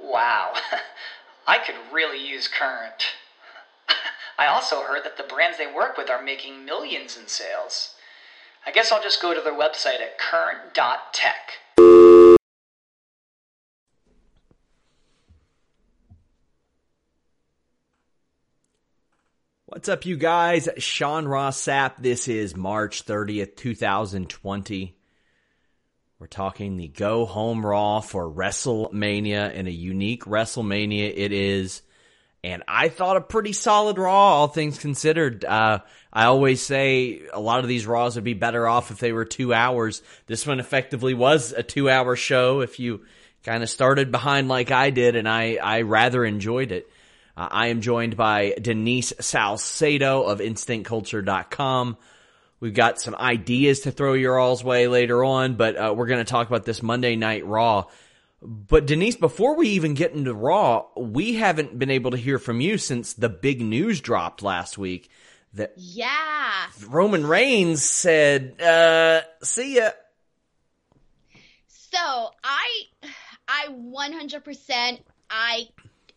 Wow, I could really use Current. I also heard that the brands they work with are making millions in sales. I guess I'll just go to their website at current.tech. What's up, you guys? Sean Ross Sapp. This is March 30th, 2020. We're talking the go home Raw for WrestleMania and a unique WrestleMania it is. And I thought a pretty solid Raw, all things considered. Uh, I always say a lot of these Raws would be better off if they were two hours. This one effectively was a two hour show if you kind of started behind like I did, and I, I rather enjoyed it. Uh, I am joined by Denise Salcedo of InstinctCulture.com. We've got some ideas to throw your all's way later on, but uh, we're going to talk about this Monday Night Raw. But Denise, before we even get into Raw, we haven't been able to hear from you since the big news dropped last week. That yeah, Roman Reigns said, uh, "See ya." So I, I 100% I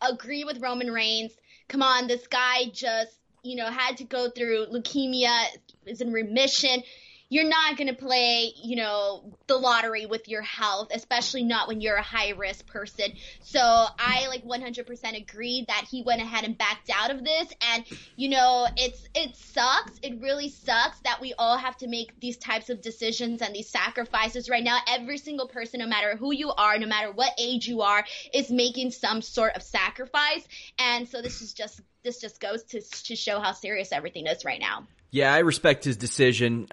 agree with Roman Reigns. Come on, this guy just, you know, had to go through leukemia, is in remission. You're not going to play, you know, the lottery with your health, especially not when you're a high risk person. So I like 100% agree that he went ahead and backed out of this. And, you know, it's, it sucks. It really sucks that we all have to make these types of decisions and these sacrifices right now. Every single person, no matter who you are, no matter what age you are, is making some sort of sacrifice. And so this is just, this just goes to, to show how serious everything is right now. Yeah, I respect his decision.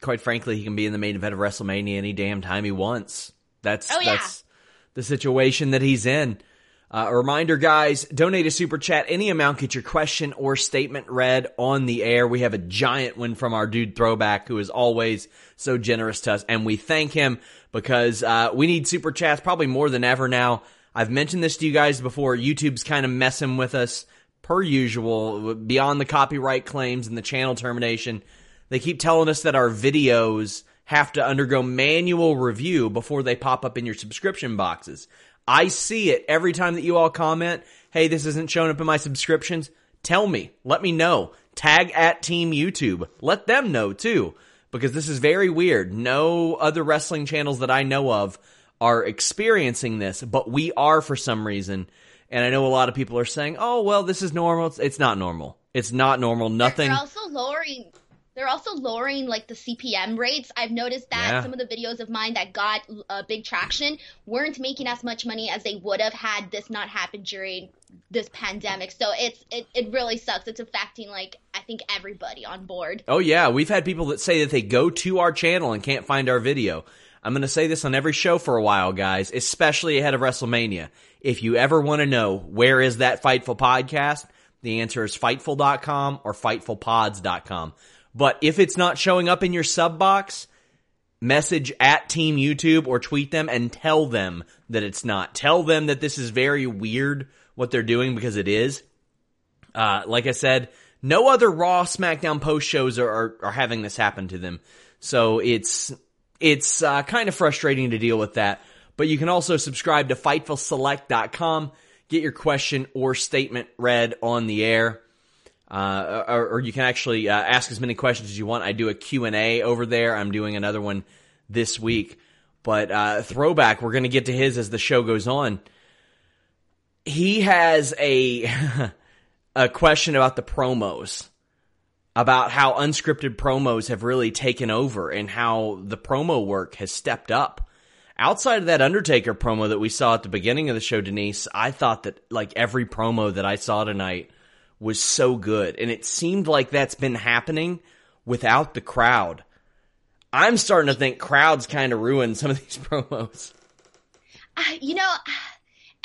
Quite frankly, he can be in the main event of WrestleMania any damn time he wants. That's Oh, yeah. that's the situation that he's in. Uh, a reminder, guys, donate a super chat. Any amount, get your question or statement read on the air. We have a giant win from our dude Throwback, who is always so generous to us, and we thank him because uh, we need super chats probably more than ever now. I've mentioned this to you guys before. YouTube's kind of messing with us per usual, beyond the copyright claims and the channel termination. They keep telling us that our videos have to undergo manual review before they pop up in your subscription boxes. I see it every time that you all comment, hey, this isn't showing up in my subscriptions. Tell me, let me know. Tag at Team YouTube. Let them know too, because this is very weird. No other wrestling channels that I know of are experiencing this, but we are for some reason. And I know a lot of people are saying, oh, well, this is normal. It's, it's not normal. It's not normal. Nothing. They're also lowering. They're also lowering like the CPM rates. I've noticed that Yeah. some of the videos of mine that got uh, big traction weren't making as much money as they would have had this not happened during this pandemic. So it's it, it really sucks. It's affecting like I think everybody on board. Oh yeah, we've had people that say that they go to our channel and can't find our video. I'm going to say this on every show for a while, guys, especially ahead of WrestleMania. If you ever want to know where is that Fightful podcast, the answer is fightful.com or fightfulpods.com. But if it's not showing up in your sub box, message at Team YouTube or tweet them and tell them that it's not. Tell them that this is very weird what they're doing because it is. Uh, like I said, no other Raw SmackDown post shows are, are, are having this happen to them. So it's it's uh, kind of frustrating to deal with that. But you can also subscribe to FightfulSelect.com, get your question or statement read on the air. Uh, or, or, you can actually uh, ask as many questions as you want. I do a Q&A over there. I'm doing another one this week. But uh, throwback, we're going to get to his as the show goes on. He has a a question about the promos, about how unscripted promos have really taken over and how the promo work has stepped up. Outside of that Undertaker promo that we saw at the beginning of the show, Denise, I thought that like every promo that I saw tonight was so good. And it seemed like that's been happening without the crowd. I'm starting to think crowds kind of ruin some of these promos. Uh, you know,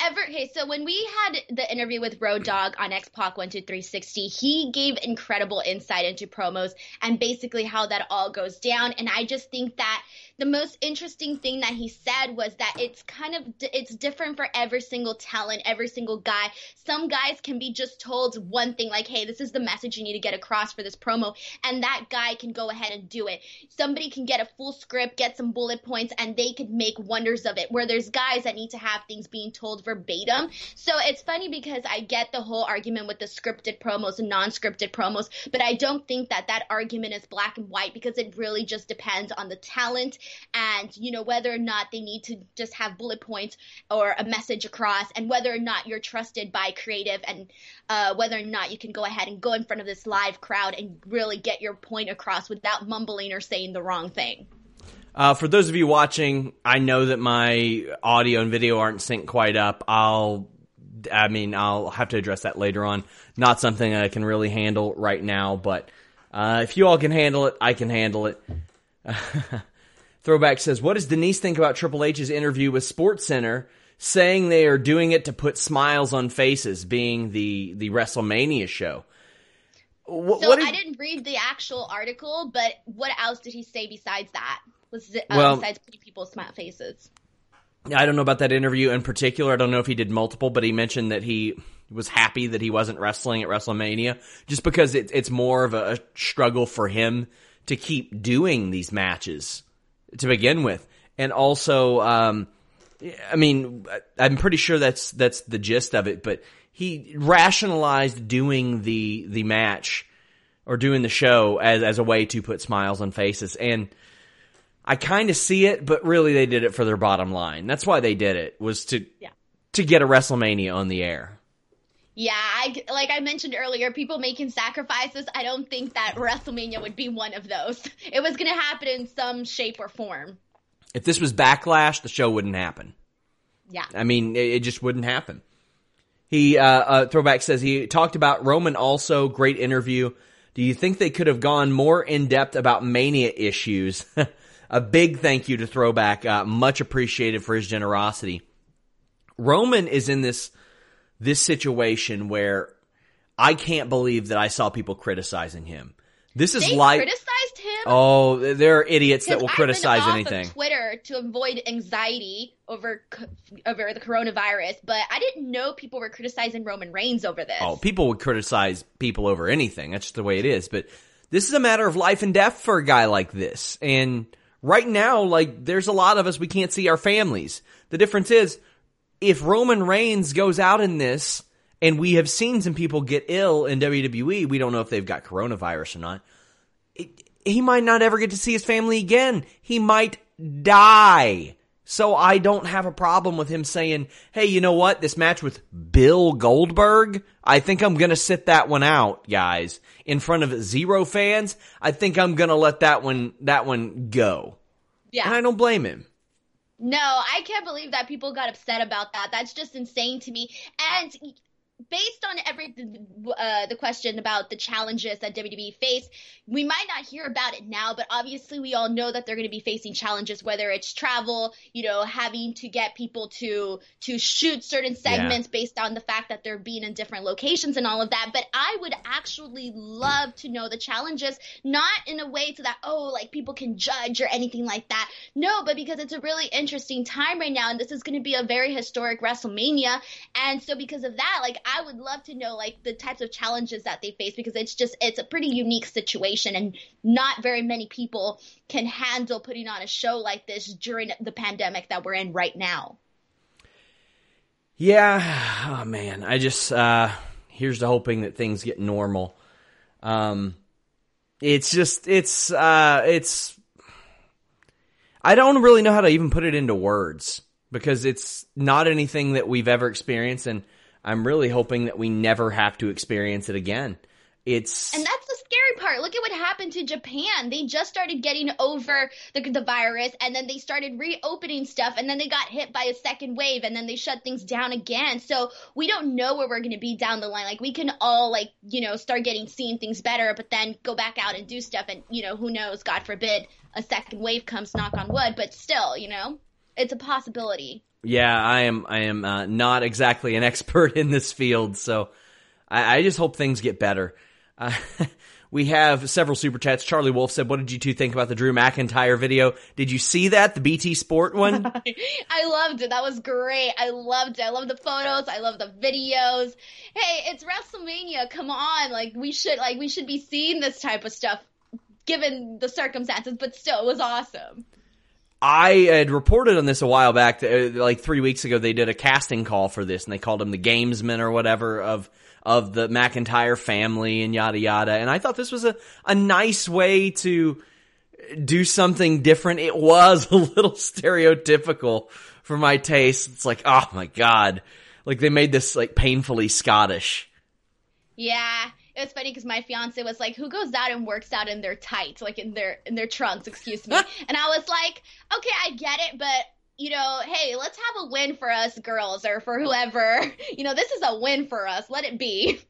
ever okay so when we had the interview with Road Dogg on x-pac 12360 he gave incredible insight into promos and basically how that all goes down and i just think that the most interesting thing that he said was that it's kind of it's different for every single talent every single guy. Some guys can be just told one thing like hey this is the message you need to get across for this promo and that guy can go ahead and do it. Somebody can get a full script get some bullet points and they could make wonders of it where there's guys that need to have things being told verbatim. So it's funny because i get the whole argument with the scripted promos and non-scripted promos but i don't think that that argument is black and white because it really just depends on the talent and you know whether or not they need to just have bullet points or a message across and whether or not you're trusted by creative and uh, whether or not you can go ahead and go in front of this live crowd and really get your point across without mumbling or saying the wrong thing uh, for those of you watching, I know that my audio and video aren't synced quite up. I'll, I mean, I'll have to address that later on. Not something I can really handle right now, but uh, if you all can handle it, I can handle it. Throwback says, "What does Denise think about Triple H's interview with Sports Center, saying they are doing it to put smiles on faces, being the the WrestleMania show?" What, so what did... I didn't read the actual article, but what else did he say besides that? Was it, uh, well, besides putting people's smile faces? I don't know about that interview in particular. I don't know if he did multiple, but he mentioned that he was happy that he wasn't wrestling at WrestleMania, just because it, it's more of a struggle for him to keep doing these matches to begin with, and also, um, I mean, I'm pretty sure that's that's the gist of it. But he rationalized doing the the match or doing the show as as a way to put smiles on faces, and I kind of see it, but really they did it for their bottom line. That's why they did it was to yeah. to get a WrestleMania on the air. Yeah, I, like I mentioned earlier, people making sacrifices. I don't think that WrestleMania would be one of those. It was going to happen in some shape or form. If this was Backlash, the show wouldn't happen. Yeah. I mean, it, it just wouldn't happen. He, uh, uh, Throwback says he talked about Roman also, great interview. Do you think they could have gone more in depth about Mania issues? a big thank you to Throwback. Uh, much appreciated for his generosity. Roman is in this this situation where I can't believe that I saw people criticizing him. This is they like criticized him. Oh, there are idiots that will I've criticize anything. Of Twitter to avoid anxiety over over the coronavirus, but I didn't know people were criticizing Roman Reigns over this. Oh, people would criticize people over anything. That's just the way it is. But this is a matter of life and death for a guy like this. And right now, like there's a lot of us we can't see our families. The difference is if Roman Reigns goes out in this, and we have seen some people get ill in WWE, we don't know if they've got coronavirus or not. It, he might not ever get to see his family again. He might die. So I don't have a problem with him saying, hey, you know what? This match with Bill Goldberg, I think I'm going to sit that one out, guys. In front of zero fans, I think I'm going to let that one, that one go. Yeah. And I don't blame him. No, I can't believe that people got upset about that. That's just insane to me. And based on every uh, the question about the challenges that WWE face, we might not hear about it now, but obviously we all know that they're going to be facing challenges, whether it's travel, you know, having to get people to to shoot certain segments yeah. based on the fact that they're being in different locations and all of that. But I would actually love to know the challenges, not in a way to that oh like people can judge or anything like that. No, but because it's a really interesting time right now, and this is going to be a very historic WrestleMania, and so because of that, like I would love to know like the types of challenges that they face because it's just it's a pretty unique situation and not very many people can handle putting on a show like this during the pandemic that we're in right now. Yeah, oh man, I just uh here's to hoping that things get normal. Um it's just it's uh it's I don't really know how to even put it into words because it's not anything that we've ever experienced and I'm really hoping that we never have to experience it again. It's and that's the scary part. Look at what happened to Japan. They just started getting over the, the virus, and then they started reopening stuff, and then they got hit by a second wave, and then they shut things down again. So we don't know where we're going to be down the line. Like we can all like you know start getting seeing things better, but then go back out and do stuff, and you know who knows? God forbid a second wave comes. Knock on wood, but still, you know, it's a possibility. Yeah, I am. I am uh, not exactly an expert in this field, so I, I just hope things get better. Uh, we have several super chats. Charlie Wolf said, "What did you two think about the Drew McIntyre video? Did you see that the BT Sport one? I loved it. That was great. I loved it. I love the photos. I love the videos. Hey, it's WrestleMania. Come on, like we should like we should be seeing this type of stuff given the circumstances. But still, it was awesome." I had reported on this a while back, uh, like three weeks ago. They did a casting call for this, and they called him the gamesman or whatever of of the McIntyre family and yada yada. And I thought this was a a nice way to do something different. It was a little stereotypical for my taste. It's like, oh my god, like they made this like painfully Scottish. Yeah, it was funny because my fiance was like, "Who goes out and works out in their tights, like in their in their trunks?" Excuse me. and I was like, "Okay, I get it, but you know, hey, let's have a win for us girls or for whoever. You know, this is a win for us. Let it be."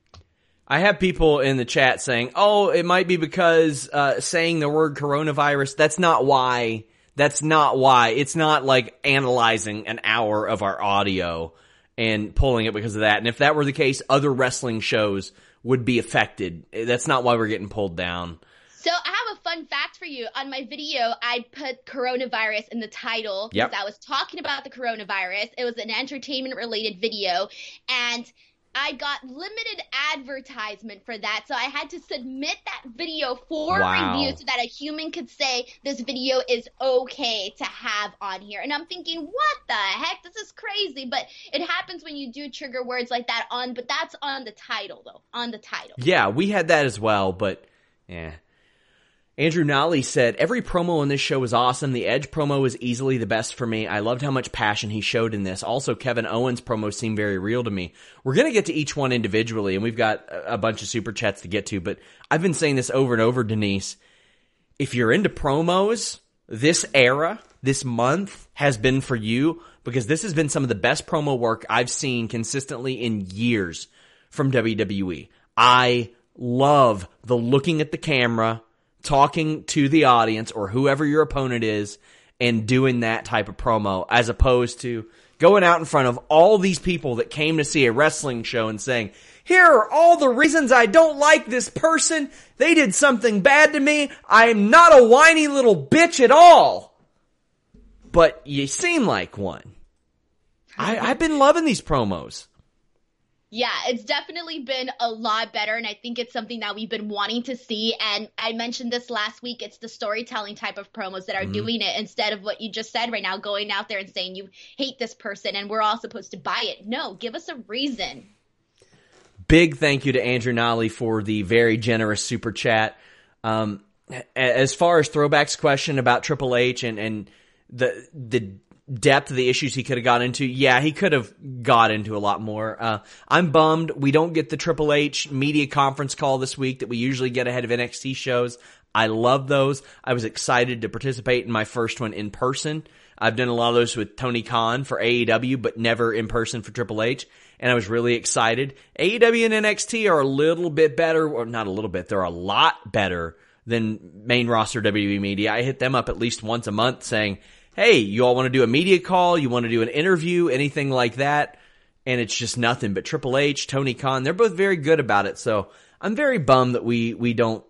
I have people in the chat saying, "Oh, it might be because uh, saying the word coronavirus. That's not why. That's not why. It's not like analyzing an hour of our audio." and pulling it because of that. And if that were the case, other wrestling shows would be affected. That's not why we're getting pulled down. So I have a fun fact for you. On my video, I put coronavirus in the title because yep. I was talking about the coronavirus. It was an entertainment related video and I got limited advertisement for that, so I had to submit that video for wow. review so that a human could say this video is okay to have on here. And I'm thinking, what the heck? This is crazy. But it happens when you do trigger words like that on, but that's on the title though, on the title. Yeah, we had that as well, but yeah. Andrew Nolly said, Every promo in this show was awesome. The Edge promo was easily the best for me. I loved how much passion he showed in this. Also, Kevin Owens' promo seemed very real to me. We're going to get to each one individually, and we've got a bunch of super chats to get to, but I've been saying this over and over, Denise. If you're into promos, this era, this month has been for you because this has been some of the best promo work I've seen consistently in years from WWE. I love the looking at the camera talking to the audience or whoever your opponent is and doing that type of promo as opposed to going out in front of all these people that came to see a wrestling show and saying, here are all the reasons I don't like this person. They did something bad to me. I am not a whiny little bitch at all. But you seem like one. I, I've been loving these promos. Yeah, it's definitely been a lot better, and I think it's something that we've been wanting to see. And I mentioned this last week. It's the storytelling type of promos that are mm-hmm. doing it instead of what you just said right now, going out there and saying you hate this person and we're all supposed to buy it. No, give us a reason. Big thank you to Andrew Nolly for the very generous super chat. Um, as far as throwbacks question about Triple H and, and the the depth of the issues he could have got into, yeah, he could have got into a lot more. Uh, I'm bummed we don't get the Triple H media conference call this week that we usually get ahead of NXT shows. I love those. I was excited to participate in my first one in person. I've done a lot of those with Tony Khan for AEW, but never in person for Triple H. And I was really excited. AEW and NXT are a little bit better, or not a little bit, they're a lot better than main roster WWE media. I hit them up at least once a month saying, Hey, you all want to do a media call? You want to do an interview? Anything like that? And it's just nothing but Triple H, Tony Khan. They're both very good about it. So I'm very bummed that we, we don't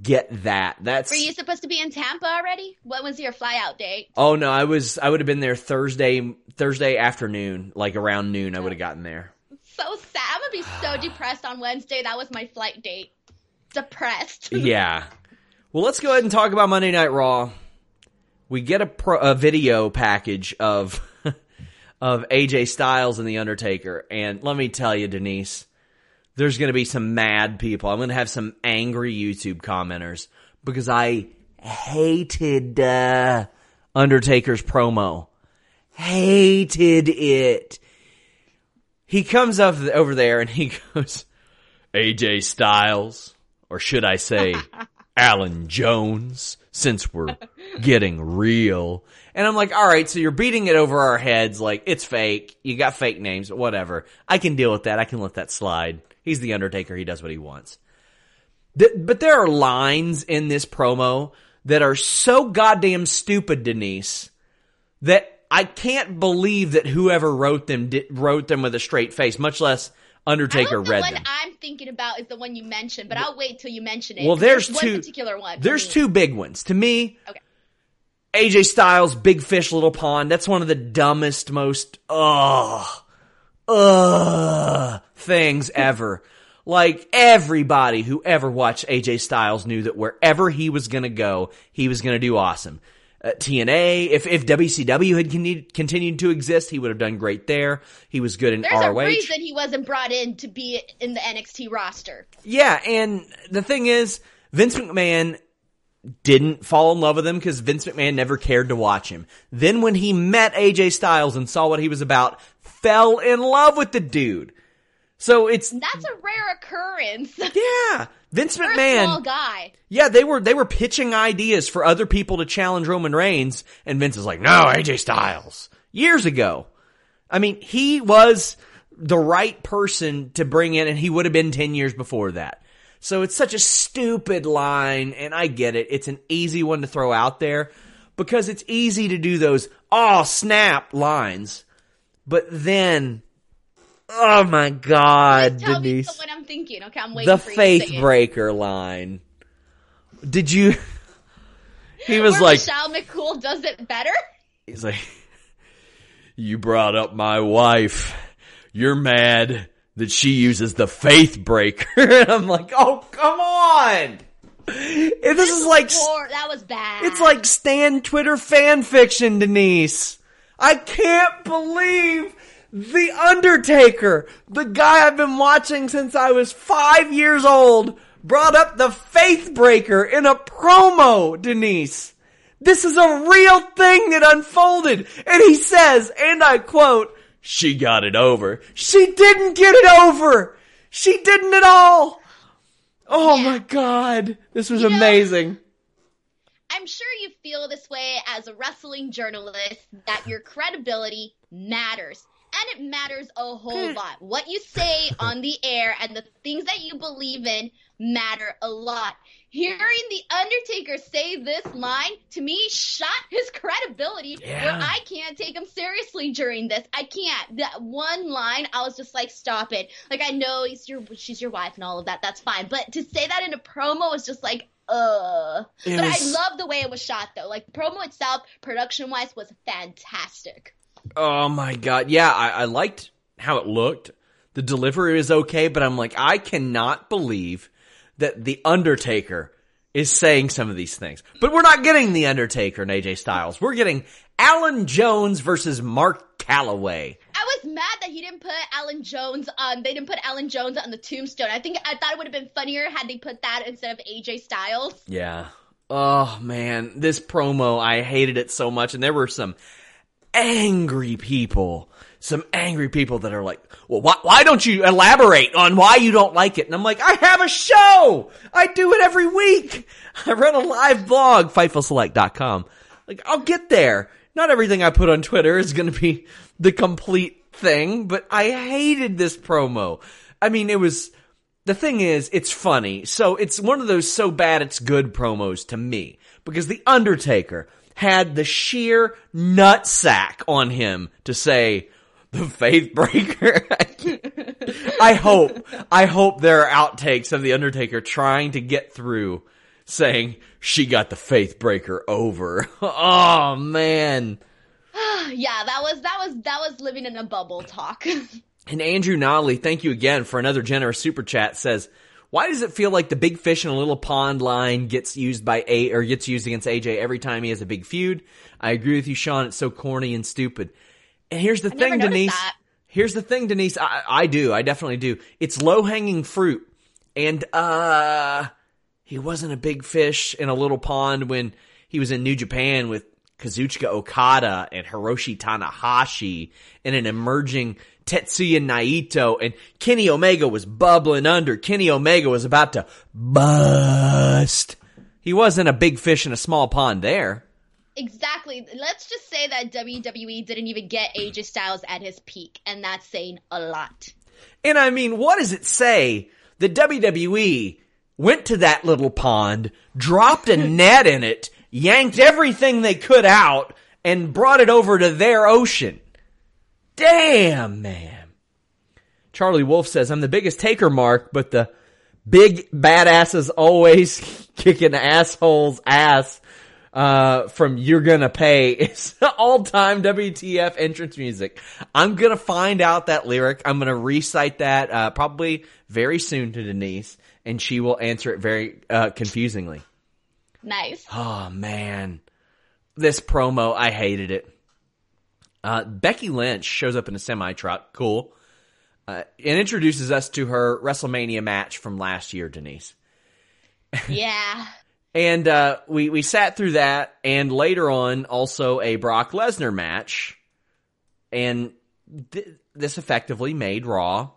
get that. That's Were you supposed to be in Tampa already? What was your flyout date? Oh no, I was I would have been there Thursday Thursday afternoon, like around noon. I would have gotten there. So sad. I'm gonna be so depressed on Wednesday. That was my flight date. Depressed. yeah. Well, let's go ahead and talk about Monday Night Raw. We get a, pro, a video package of of AJ Styles and The Undertaker, and let me tell you, Denise, there's going to be some mad people. I'm going to have some angry YouTube commenters because I hated uh, Undertaker's promo. Hated it. He comes up over there and he goes, AJ Styles, or should I say, Alan Jones, since we're getting real. And I'm like, all right, so you're beating it over our heads like it's fake. You got fake names, whatever. I can deal with that. I can let that slide. He's the Undertaker. He does what he wants. but there are lines in this promo that are so goddamn stupid, Denise, that I can't believe that whoever wrote them wrote them with a straight face, much less Undertaker the one. I'm thinking about is the one you mentioned, but I'll wait till you mention it. Well, there's one two particular one. There's two big ones to me. Okay. AJ Styles, Big Fish, Little Pond. That's one of the dumbest, most ugh, ugh things ever. Like everybody who ever watched AJ Styles knew that wherever he was gonna go, he was gonna do awesome. Uh, TNA, if if WCW had con- continued to exist, he would have done great there. He was good in There's ROH. a reason he wasn't brought in to be in the NXT roster. Yeah, and the thing is, Vince McMahon didn't fall in love with him because Vince McMahon never cared to watch him. Then when he met AJ Styles and saw what he was about, fell in love with the dude. So it's That's a rare occurrence yeah, Vince for a small McMahon. guy. Yeah, they were they were pitching ideas for other people to challenge Roman Reigns, and Vince is like, "No, AJ Styles." Years ago, I mean, he was the right person to bring in, and he would have been ten years before that. So it's such a stupid line, and I get it. It's an easy one to throw out there because it's easy to do those "oh snap" lines, but then, oh my God, Tell Denise me what I'm thinking. Okay, I'm waiting the for you to faith breaker line. Did you? He was Where like, Michelle McCool does it better. he's like, you brought up my wife. You're mad that she uses the faith breaker. and I'm like, oh, come on. And this is like, that was bad. it's like Stan Twitter fan fiction, Denise. I can't believe The Undertaker, the guy I've been watching since I was five years old, brought up the Faith Breaker in a promo, Denise. This is a real thing that unfolded. And he says, and I quote, she got it over. She didn't get it over. She didn't at all. Oh Yeah. my god. This was You know- amazing. I'm sure you feel this way as a wrestling journalist that your credibility matters. And it matters a whole lot. What you say on the air and the things that you believe in matter a lot. Hearing The Undertaker say this line to me shot his credibility yeah. where I can't take him seriously during this. I can't. That one line, I was just like, stop it. Like, I know he's your, she's your wife and all of that. That's fine. But to say that in a promo was just like, uh. It but was- I love the way it was shot, though. Like, the promo itself, production wise, was fantastic. Oh my god. Yeah, I, I liked how it looked. The delivery is okay, but I'm like, I cannot believe that The Undertaker is saying some of these things. But we're not getting The Undertaker and AJ Styles. We're getting Alan Jones versus Mark Calaway. I was mad that he didn't put Alan Jones on. They didn't put Alan Jones on the tombstone. I think I thought it would have been funnier had they put that instead of AJ Styles. Yeah. Oh man, this promo, I hated it so much. And there were some angry people, some angry people that are like, well, why, why don't you elaborate on why you don't like it? And I'm like, I have a show. I do it every week. I run a live blog, FightfulSelect.com. Like, I'll get there. not everything I put on Twitter is to be the complete thing, but I hated this promo. I mean, it was, the thing is, it's funny. So it's one of those so bad it's good promos to me because The Undertaker had the sheer nutsack on him to say, the faith breaker. I hope, I hope there are outtakes of The Undertaker trying to get through saying she got the faith breaker over. oh man. yeah, that was that was that was living in a bubble talk. and Andrew Nolly, thank you again for another generous super chat says, why does it feel like the big fish in a little pond line gets used by A or gets used against AJ every time he has a big feud? I agree with you, Sean. It's so corny and stupid. And here's the I thing, Denise. that. Here's the thing, Denise. I, I do. I definitely do. It's low hanging fruit. And, uh, he wasn't a big fish in a little pond when he was in New Japan with Kazuchika Okada and Hiroshi Tanahashi and an emerging Tetsuya Naito and Kenny Omega was bubbling under. Kenny Omega was about to bust. He wasn't a big fish in a small pond there. Exactly. Let's just say that WWE didn't even get AJ Styles at his peak, and that's saying a lot. And I mean, what does it say that WWE went to that little pond, dropped a net in it, yanked everything they could out, and brought it over to their ocean? Damn, man. Charlie Wolf says, I'm the biggest taker mark, but the big badasses always kicking assholes ass uh, from You're Gonna Pay is all time WTF entrance music. I'm gonna find out that lyric. I'm gonna recite that, uh, probably very soon to Denise and she will answer it very, uh, confusingly. Nice. Oh man. This promo, I hated it. Uh, Becky Lynch shows up in a semi truck. Cool. Uh, and introduces us to her WrestleMania match from last year, Denise. Yeah. And uh, we we sat through that, and later on, also a Brock Lesnar match, and th- this effectively made Raw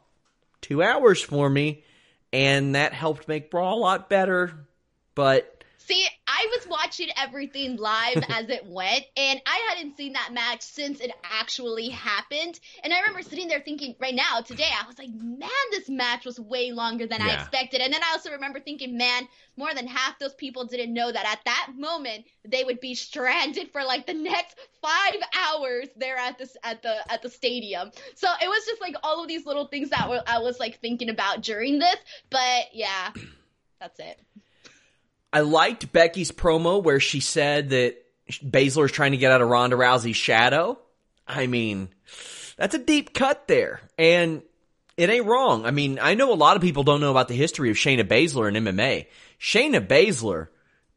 two hours for me, and that helped make Raw a lot better. But See, I was watching everything live as it went, and I hadn't seen that match since it actually happened. And I remember sitting there thinking, right now, today, I was like, man, this match was way longer than I expected. And then I also remember thinking, man, more than half those people didn't know that at that moment they would be stranded for like the next five hours there at this at the at the stadium. So it was just like all of these little things that were, I was like thinking about during this. But yeah, that's it. I liked Becky's promo where she said that Baszler is trying to get out of Ronda Rousey's shadow. I mean, that's a deep cut there. And it ain't wrong. I mean, I know a lot of people don't know about the history of Shayna Baszler in MMA. Shayna Baszler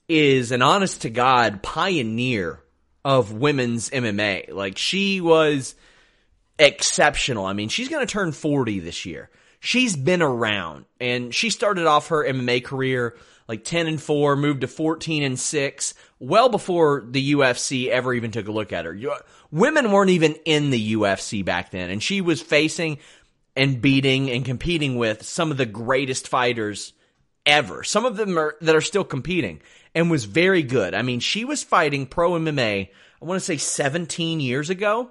is an honest to God pioneer of women's MMA. Like she was exceptional. I mean, she's going to turn 40 this year. She's been around and she started off her MMA career like 10 and 4, moved to 14 and 6, well before the UFC ever even took a look at her. Women weren't even in the UFC back then and she was facing and beating and competing with some of the greatest fighters ever. Some of them are that are still competing and was very good. I mean, she was fighting pro MMA, I want to say 17 years ago.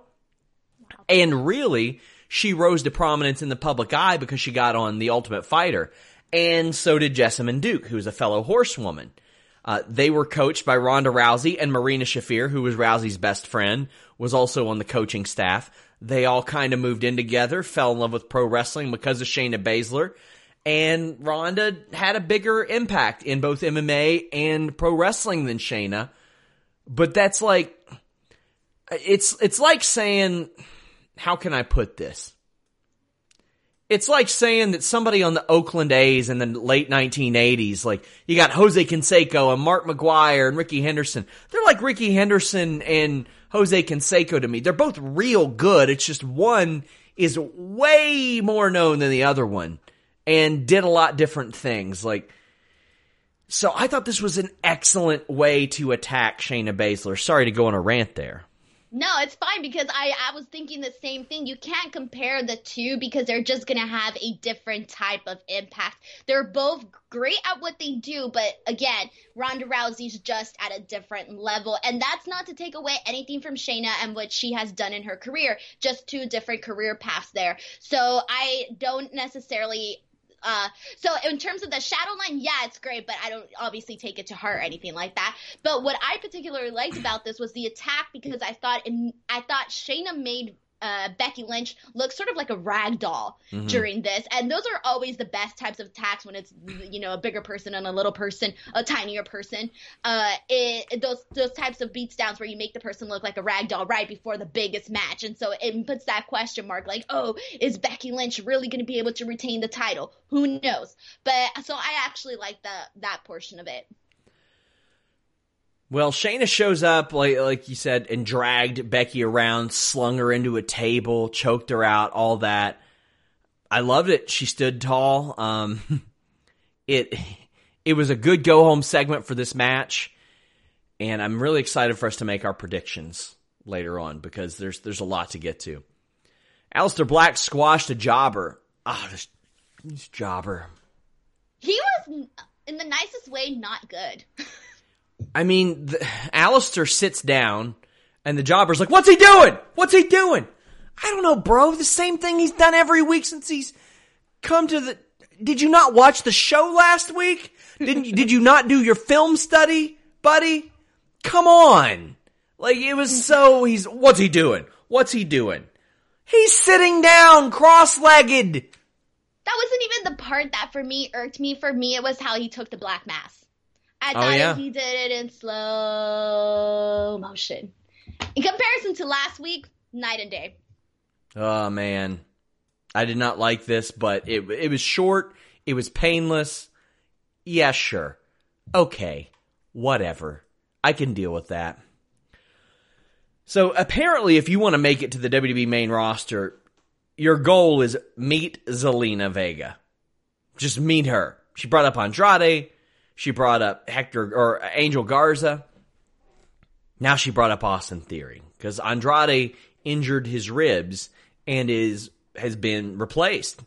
And really, she rose to prominence in the public eye because she got on The Ultimate Fighter. And so did Jessamyn Duke, who's a fellow horsewoman. Uh, they were coached by Ronda Rousey and Marina Shafir, who was Rousey's best friend, was also on the coaching staff. They all kind of moved in together, fell in love with pro wrestling because of Shayna Baszler. And Ronda had a bigger impact in both MMA and pro wrestling than Shayna. But that's like, it's, it's like saying, how can I put this? It's like saying that somebody on the Oakland A's in the late 1980s, like you got Jose Canseco and Mark McGwire and Rickey Henderson. They're like Rickey Henderson and Jose Canseco to me. They're both real good. It's just one is way more known than the other one and did a lot different things. Like, so I thought this was an excellent way to attack Shayna Baszler. Sorry to go on a rant there. No, it's fine because I, I was thinking the same thing. You can't compare the two because they're just going to have a different type of impact. They're both great at what they do, but again, Ronda Rousey's just at a different level. And that's not to take away anything from Shayna and what she has done in her career, just two different career paths there. So I don't necessarily uh, so in terms of the shadow line, yeah, it's great, but I don't obviously take it to heart or anything like that. But what I particularly liked about this was the attack because I thought in, I thought Shayna made uh, Becky Lynch look sort of like a rag doll mm-hmm. during this, and those are always the best types of attacks when it's you know a bigger person and a little person, a tinier person. Uh, it, those those types of beats downs where you make the person look like a rag doll right before the biggest match, and so it puts that question mark like, oh, is Becky Lynch really going to be able to retain the title? Who knows? But so I actually like the that portion of it. Well, Shayna shows up, like like you said, and dragged Becky around, slung her into a table, choked her out, all that. I loved it. She stood tall. Um, it it was a good go home segment for this match, and I'm really excited for us to make our predictions later on because there's there's a lot to get to. Aleister Black squashed a jobber. Ah, oh, this, this jobber. He was in the nicest way not good. I mean, the, Aleister sits down, and the jobber's like, "What's he doing? What's he doing?" I don't know, bro. The same thing he's done every week since he's come to the. Did you not watch the show last week? Didn't you, did you not do your film study, buddy? Come on. Like it was so he's what's he doing? What's he doing? He's sitting down cross-legged. That wasn't even the part that for me irked me. For me it was how he took the black mass. I oh, thought yeah? he did it in slow motion. In comparison to last week, night and day. Oh man, I did not like this, but it it was short. It was painless. Yeah, sure. Okay, whatever. I can deal with that. So apparently, if you want to make it to the WWE main roster, your goal is meet Zelina Vega. Just meet her. She brought up Andrade. She brought up Hector or Angel Garza. Now she brought up Austin Theory because Andrade injured his ribs and is has been replaced.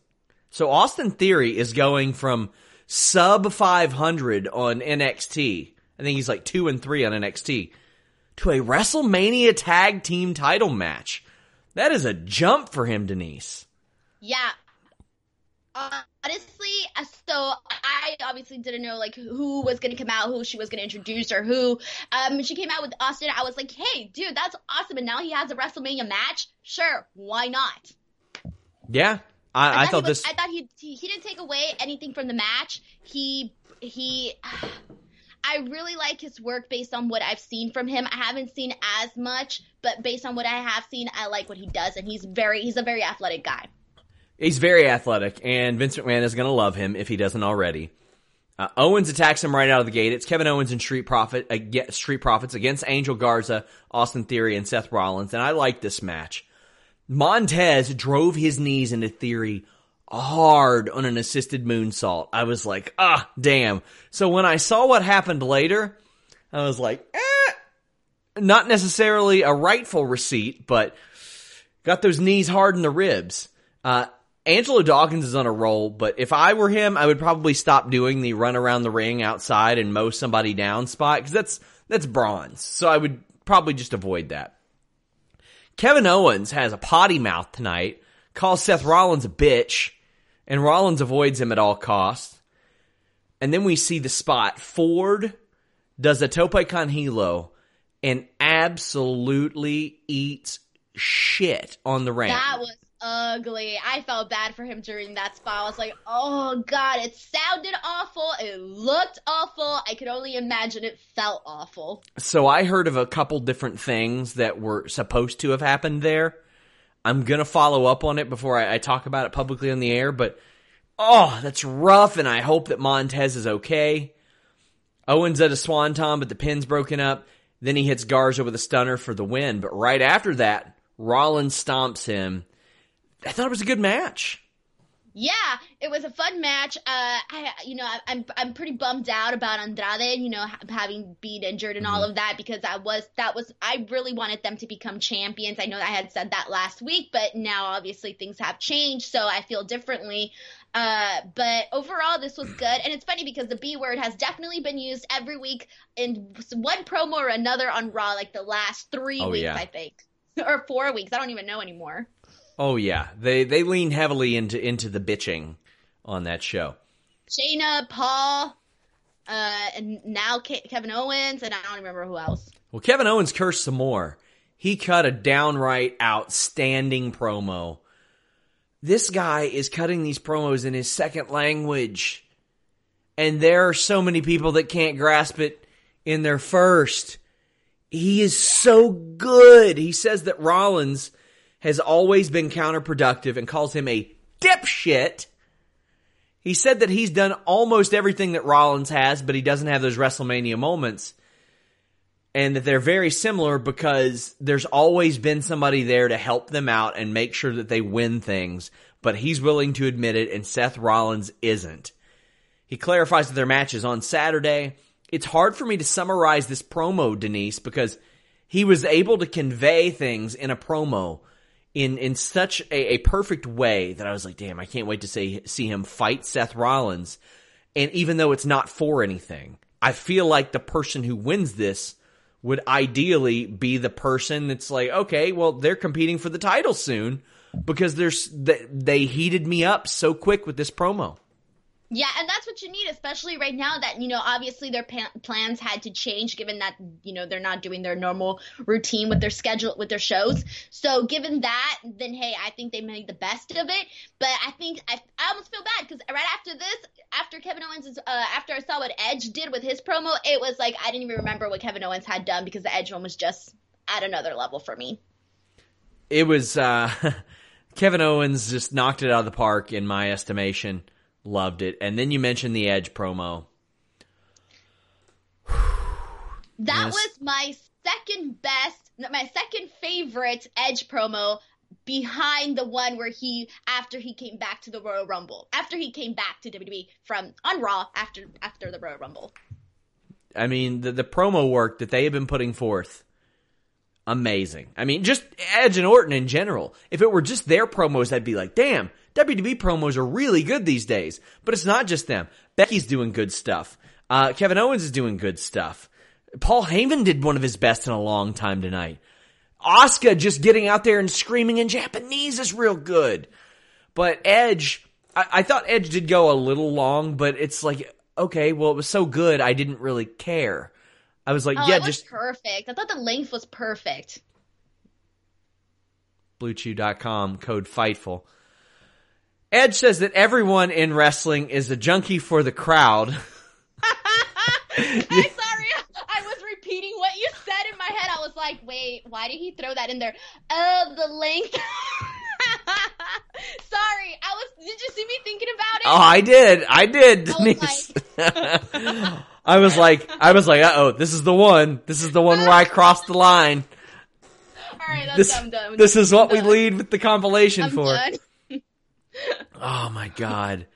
So Austin Theory is going from sub 500 on NXT. I think he's like 2 and 3 on NXT to a WrestleMania tag team title match. That is a jump for him, Denise. Yeah, uh, honestly, so I obviously didn't know like who was gonna come out, who she was gonna introduce, or who. Um, she came out with Austin. I was like, hey, dude, that's awesome. And now he has a WrestleMania match. Sure, why not? Yeah, I, I, I thought was, this. I thought he, he he didn't take away anything from the match. He he. I really like his work based on what I've seen from him. I haven't seen as much, but based on what I have seen, I like what he does, and he's very he's a very athletic guy. He's very athletic, and Vince McMahon is going to love him if he doesn't already. Uh, Owens attacks him right out of the gate. It's Kevin Owens and Street Profit against Street Profits against Angel Garza, Austin Theory, and Seth Rollins, and I like this match. Montez drove his knees into Theory hard on an assisted moonsault. I was like, ah, damn. So when I saw what happened later, I was like, eh, not necessarily a rightful receipt, but got those knees hard in the ribs. Uh, Angelo Dawkins is on a roll, but if I were him, I would probably stop doing the run around the ring outside and mow somebody down spot because that's that's bronze. So I would probably just avoid that. Kevin Owens has a potty mouth tonight, calls Seth Rollins a bitch, and Rollins avoids him at all costs. And then we see the spot. Ford does a tope con hilo and absolutely eats shit on the ramp. That was ugly. I felt bad for him during that spot. I was like, oh god, it sounded awful. It looked awful. I could only imagine it felt awful. So I heard of a couple different things that were supposed to have happened there. I'm gonna follow up on it before I, I talk about it publicly on the air, but oh, that's rough, and I hope that Montez is okay. Owens at a swan swanton, but the pin's broken up. Then he hits Garza with a stunner for the win. But right after that, Rollins stomps him I thought it was a good match. Yeah, it was a fun match. Uh, I, you know, I, I'm I'm pretty bummed out about Andrade, you know, ha- having been injured and all of that because I was that was I really wanted them to become champions. I know I had said that last week, but now obviously things have changed, so I feel differently. Uh, but overall, this was good, and it's funny because the B word has definitely been used every week in one promo or another on Raw, like the last three Oh, weeks, yeah. I think, or four weeks. I don't even know anymore. Oh yeah, they they lean heavily into into the bitching on that show. Shayna, Paul, uh, and now Ke- Kevin Owens, and I don't remember who else. Well, Kevin Owens cursed some more. He cut a downright outstanding promo. This guy is cutting these promos in his second language. And there are so many people that can't grasp it in their first. He is so good. He says that Rollins has always been counterproductive and calls him a dipshit. He said that he's done almost everything that Rollins has, but he doesn't have those WrestleMania moments and that they're very similar because there's always been somebody there to help them out and make sure that they win things, but he's willing to admit it and Seth Rollins isn't. He clarifies that their match is on Saturday. It's hard for me to summarize this promo, Denise, because he was able to convey things in a promo in in such a, a perfect way that I was like, damn, I can't wait to see see him fight Seth Rollins. And even though it's not for anything, I feel like the person who wins this would ideally be the person that's like, okay, well, they're competing for the title soon because there's they, they heated me up so quick with this promo. Yeah, and that's what you need, especially right now that, you know, obviously their pa- plans had to change given that, you know, they're not doing their normal routine with their schedule, with their shows. So given that, then hey, I think they made the best of it. But I think, I, I almost feel bad because right after this, after Kevin Owens, uh, after I saw what Edge did with his promo, it was like I didn't even remember what Kevin Owens had done because the Edge one was just at another level for me. It was uh Kevin Owens just knocked it out of the park in my estimation. Loved it. And then you mentioned the Edge promo. That was my second best, my second favorite Edge promo behind the one where he after he came back to the Royal Rumble. After he came back to WWE from on Raw after after the Royal Rumble. I mean, the, the promo work that they have been putting forth, amazing. I mean, just Edge and Orton in general. If it were just their promos, I'd be like, damn, WWE promos are really good these days. But it's not just them. Becky's doing good stuff. Uh, Kevin Owens is doing good stuff. Paul Heyman did one of his best in a long time tonight. Asuka just getting out there and screaming in Japanese is real good. But Edge, I, I thought Edge did go a little long, but it's like, okay, well, it was so good, I didn't really care. I was like, Oh, yeah, it was just perfect. I thought the length was perfect. bluechew.com, code FIGHTFUL. Edge says that everyone in wrestling is a junkie for the crowd. I'm sorry. I was repeating what you said in my head. I was like, wait, why did he throw that in there? Oh, the length. sorry. I was did you see me thinking about it? Oh, I did. I did, I was Denise. I was like, I was like, uh oh, this is the one. This is the one where I crossed the line. All right, that's This, I'm done. this is what I'm we done. lead with the compilation I'm for. done. Oh my god.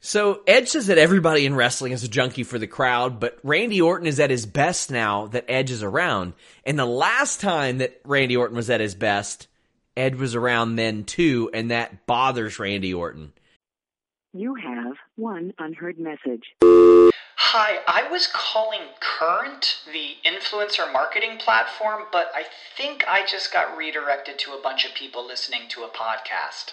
So Edge says that everybody in wrestling is a junkie for the crowd, but Randy Orton is at his best now that Edge is around. And the last time that Randy Orton was at his best, Edge was around then too, and that bothers Randy Orton. You have one unheard message. Hi, I was calling Current, the influencer marketing platform, but I think I just got redirected to a bunch of people listening to a podcast.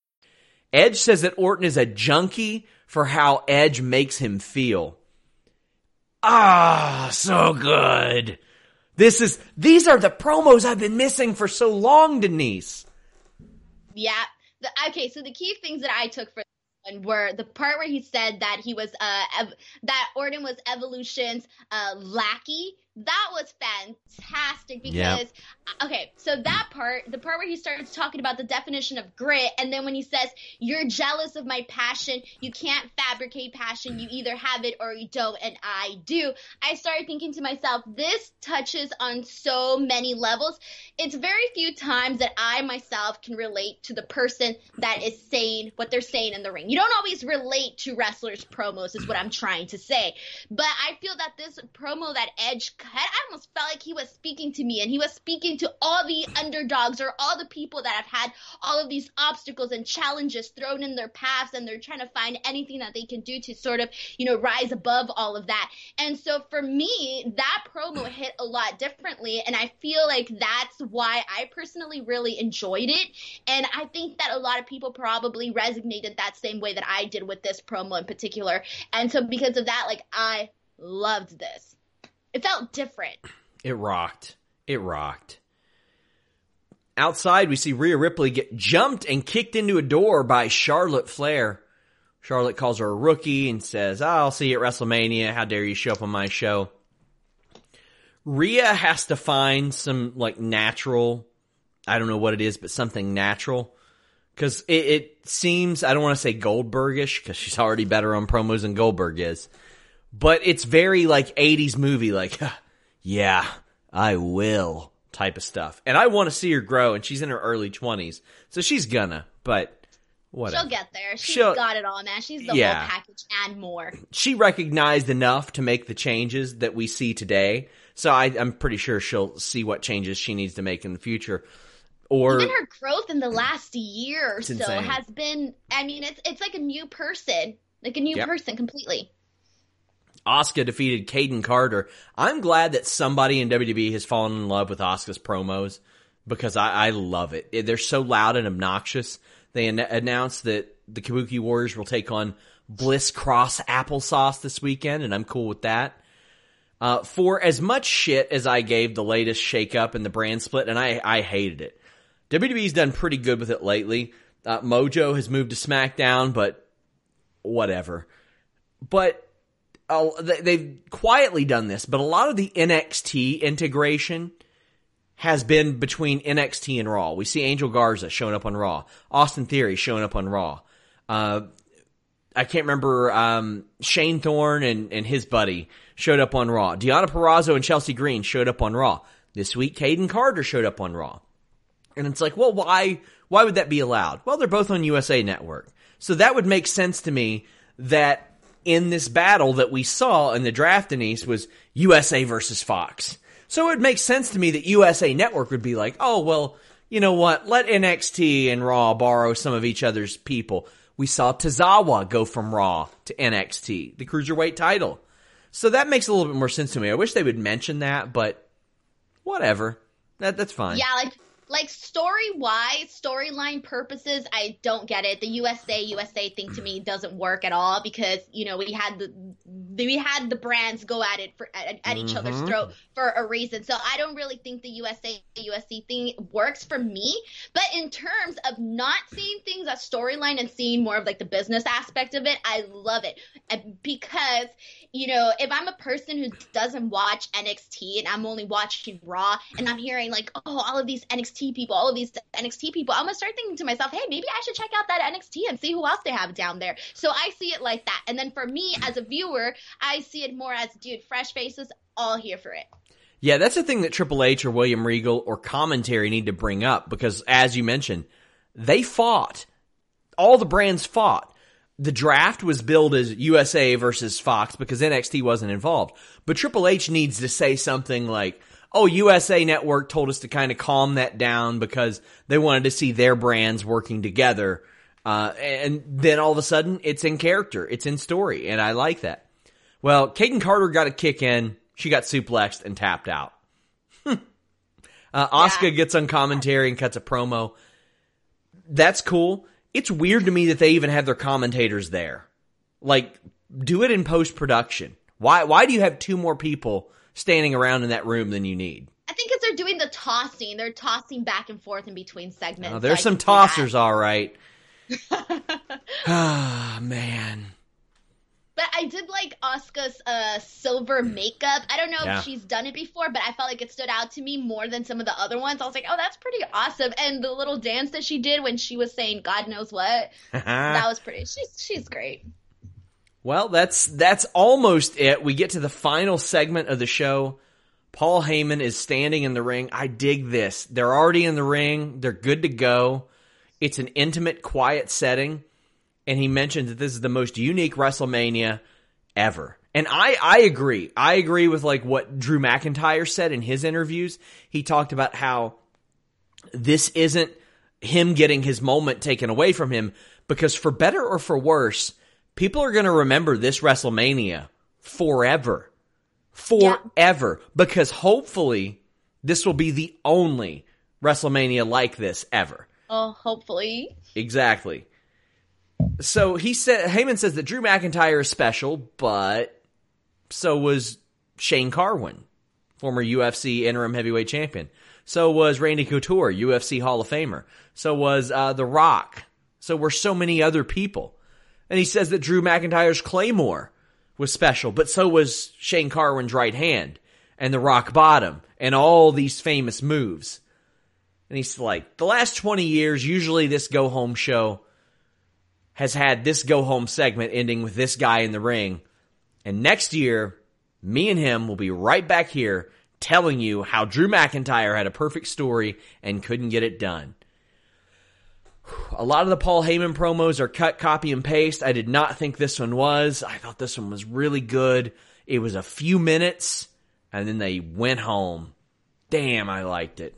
Edge says that Orton is a junkie for how Edge makes him feel. Ah, so good. This is these are the promos I've been missing for so long, Denise. Yeah. The, okay, so the key things that I took for one were the part where he said that he was uh ev- that Orton was Evolution's uh lackey. That was fantastic because Yep. okay, so that part, the part where he starts talking about the definition of grit, and then when he says, You're jealous of my passion, you can't fabricate passion, you either have it or you don't, and I do. I started thinking to myself, this touches on so many levels. It's very few times that I myself can relate to the person that is saying what they're saying in the ring. You don't always relate to wrestlers' promos, is what I'm trying to say. But I feel that this promo that Edge cut, I almost felt like he was speaking to me and he was speaking to all the underdogs or all the people that have had all of these obstacles and challenges thrown in their paths and they're trying to find anything that they can do to sort of, you know, rise above all of that. And so for me, that promo hit a lot differently and I feel like that's why I personally really enjoyed it. And I think that a lot of people probably resonated that same way that I did with this promo in particular. And so because of that, like I loved this. It felt different. It rocked. It rocked. Outside, we see Rhea Ripley get jumped and kicked into a door by Charlotte Flair. Charlotte calls her a rookie and says, "Oh, I'll see you at WrestleMania. How dare you show up on my show? Rhea has to find some like natural, I don't know what it is, but something natural. Cause it, it seems, I don't want to say Goldbergish cause she's already better on promos than Goldberg is, but it's very like 80s movie, like, yeah, I will type of stuff. And I want to see her grow and she's in her early 20s. So she's gonna, but whatever. She'll get there. She's She'll- got it all, man. She's the Yeah. whole package and more. she recognized enough to make the changes that we see today. So I, I'm pretty sure she'll see what changes she needs to make in the future. Or Even her growth in the last year or so insane. has been. I mean, it's it's like a new person, like a new Yep. person completely. Asuka defeated Kayden Carter. I'm glad that somebody in WWE has fallen in love with Asuka's promos because I, I love it. They're so loud and obnoxious. They an- announced that the Kabuki Warriors will take on Bliss Cross Applesauce this weekend, and I'm cool with that. Uh, for as much shit as I gave the latest shakeup and the brand split, and I, I hated it. WWE's done pretty good with it lately. Uh, Mojo has moved to SmackDown, but whatever. But uh, they- they've quietly done this, but a lot of the NXT integration has been between NXT and Raw. We see Angel Garza showing up on Raw, Austin Theory showing up on Raw. Uh, I can't remember um, Shane Thorne and, and his buddy showed up on Raw. Deonna Purrazzo and Chelsea Green showed up on Raw. This week, Kayden Carter showed up on Raw. And it's like, well, why why would that be allowed? Well, they're both on USA Network. So that would make sense to me that in this battle that we saw in the draft Denise was USA versus Fox. So it makes sense to me that USA Network would be like, "Oh, well, you know what? Let NXT and Raw borrow some of each other's people." We saw Tozawa go from Raw to NXT, the cruiserweight title. So that makes a little bit more sense to me. I wish they would mention that, but whatever. That that's fine. Yeah, like like story wise, storyline purposes, I don't get it. The USA USA thing to me doesn't work at all because you know we had the we had the brands go at it for at, at each other's Mhm. throat for a reason. So I don't really think the USA USC thing works for me. But in terms of not seeing things as storyline and seeing more of like the business aspect of it, I love it because you know if I'm a person who doesn't watch NXT and I'm only watching Raw and I'm hearing like oh all of these NXT people, all of these NXT people, I'm gonna start thinking to myself, hey maybe I should check out that NXT and see who else they have down there. So I see it like that. And then for me as a viewer, I see it more as dude, fresh faces, all here for it. Yeah, that's the thing that Triple H or William Regal or commentary need to bring up because, as you mentioned, they fought all the brands fought. The draft was billed as USA versus Fox because NXT wasn't involved. But Triple H needs to say something like, oh, USA Network told us to kind of calm that down because they wanted to see their brands working together. Uh, and then all of a sudden, it's in character, it's in story, and I like that. Well, Kayden Carter got a kick in. She got suplexed and tapped out. uh, Asuka Yeah. gets on commentary and cuts a promo. That's cool. It's weird to me that they even have their commentators there. Like, do it in post production. Why? Why do you have two more people standing around in that room than you need? I think because they're doing the tossing. They're tossing back and forth in between segments. Oh, there's I some tossers, all right. Ah, man. But I did like Asuka's uh, silver makeup. I don't know Yeah. if she's done it before, but I felt like it stood out to me more than some of the other ones. I was like, oh, that's pretty awesome. And the little dance that she did when she was saying God knows what, that was pretty. She's she's great. Well, that's that's almost it. We get to the final segment of the show. Paul Heyman is standing in the ring. I dig this. They're already in the ring. They're good to go. It's an intimate, quiet setting, and he mentioned that this is the most unique WrestleMania ever. And I I agree. I agree with like what Drew McIntyre said in his interviews. He talked about how this isn't him getting his moment taken away from him because for better or for worse, people are going to remember this WrestleMania forever. Forever. Because hopefully this will be the only WrestleMania like this ever. Oh, hopefully. Exactly. So he said Heyman says that Drew McIntyre is special, but so was Shane Carwin, former UFC interim heavyweight champion. So was Randy Couture, UFC Hall of Famer. So was uh, The Rock. So were so many other people. And he says that Drew McIntyre's Claymore was special, but so was Shane Carwin's right hand and the rock bottom and all these famous moves. And he's like, the last 20 years, usually this go home show has had this go home segment ending with this guy in the ring. And next year, me and him will be right back here telling you how Drew McIntyre had a perfect story and couldn't get it done. A lot of the Paul Heyman promos are cut, copy, and paste. I did not think this one was. I thought this one was really good. It was a few minutes, and then they went home. Damn, I liked it.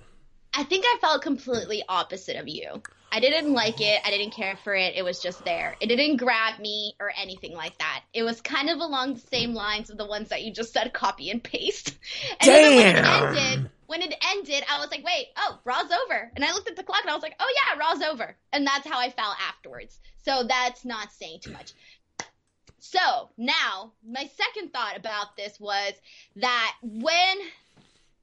I think I felt completely opposite of you. I didn't like it. I didn't care for it. It was just there. It didn't grab me or anything like that. It was kind of along the same lines of the ones that you just said copy and paste. And then when it ended, when it ended, I was like, wait, oh, Raw's over. And I looked at the clock and I was like, oh yeah, Raw's over. And that's how I felt afterwards. So that's not saying too much. So now, my second thought about this was that when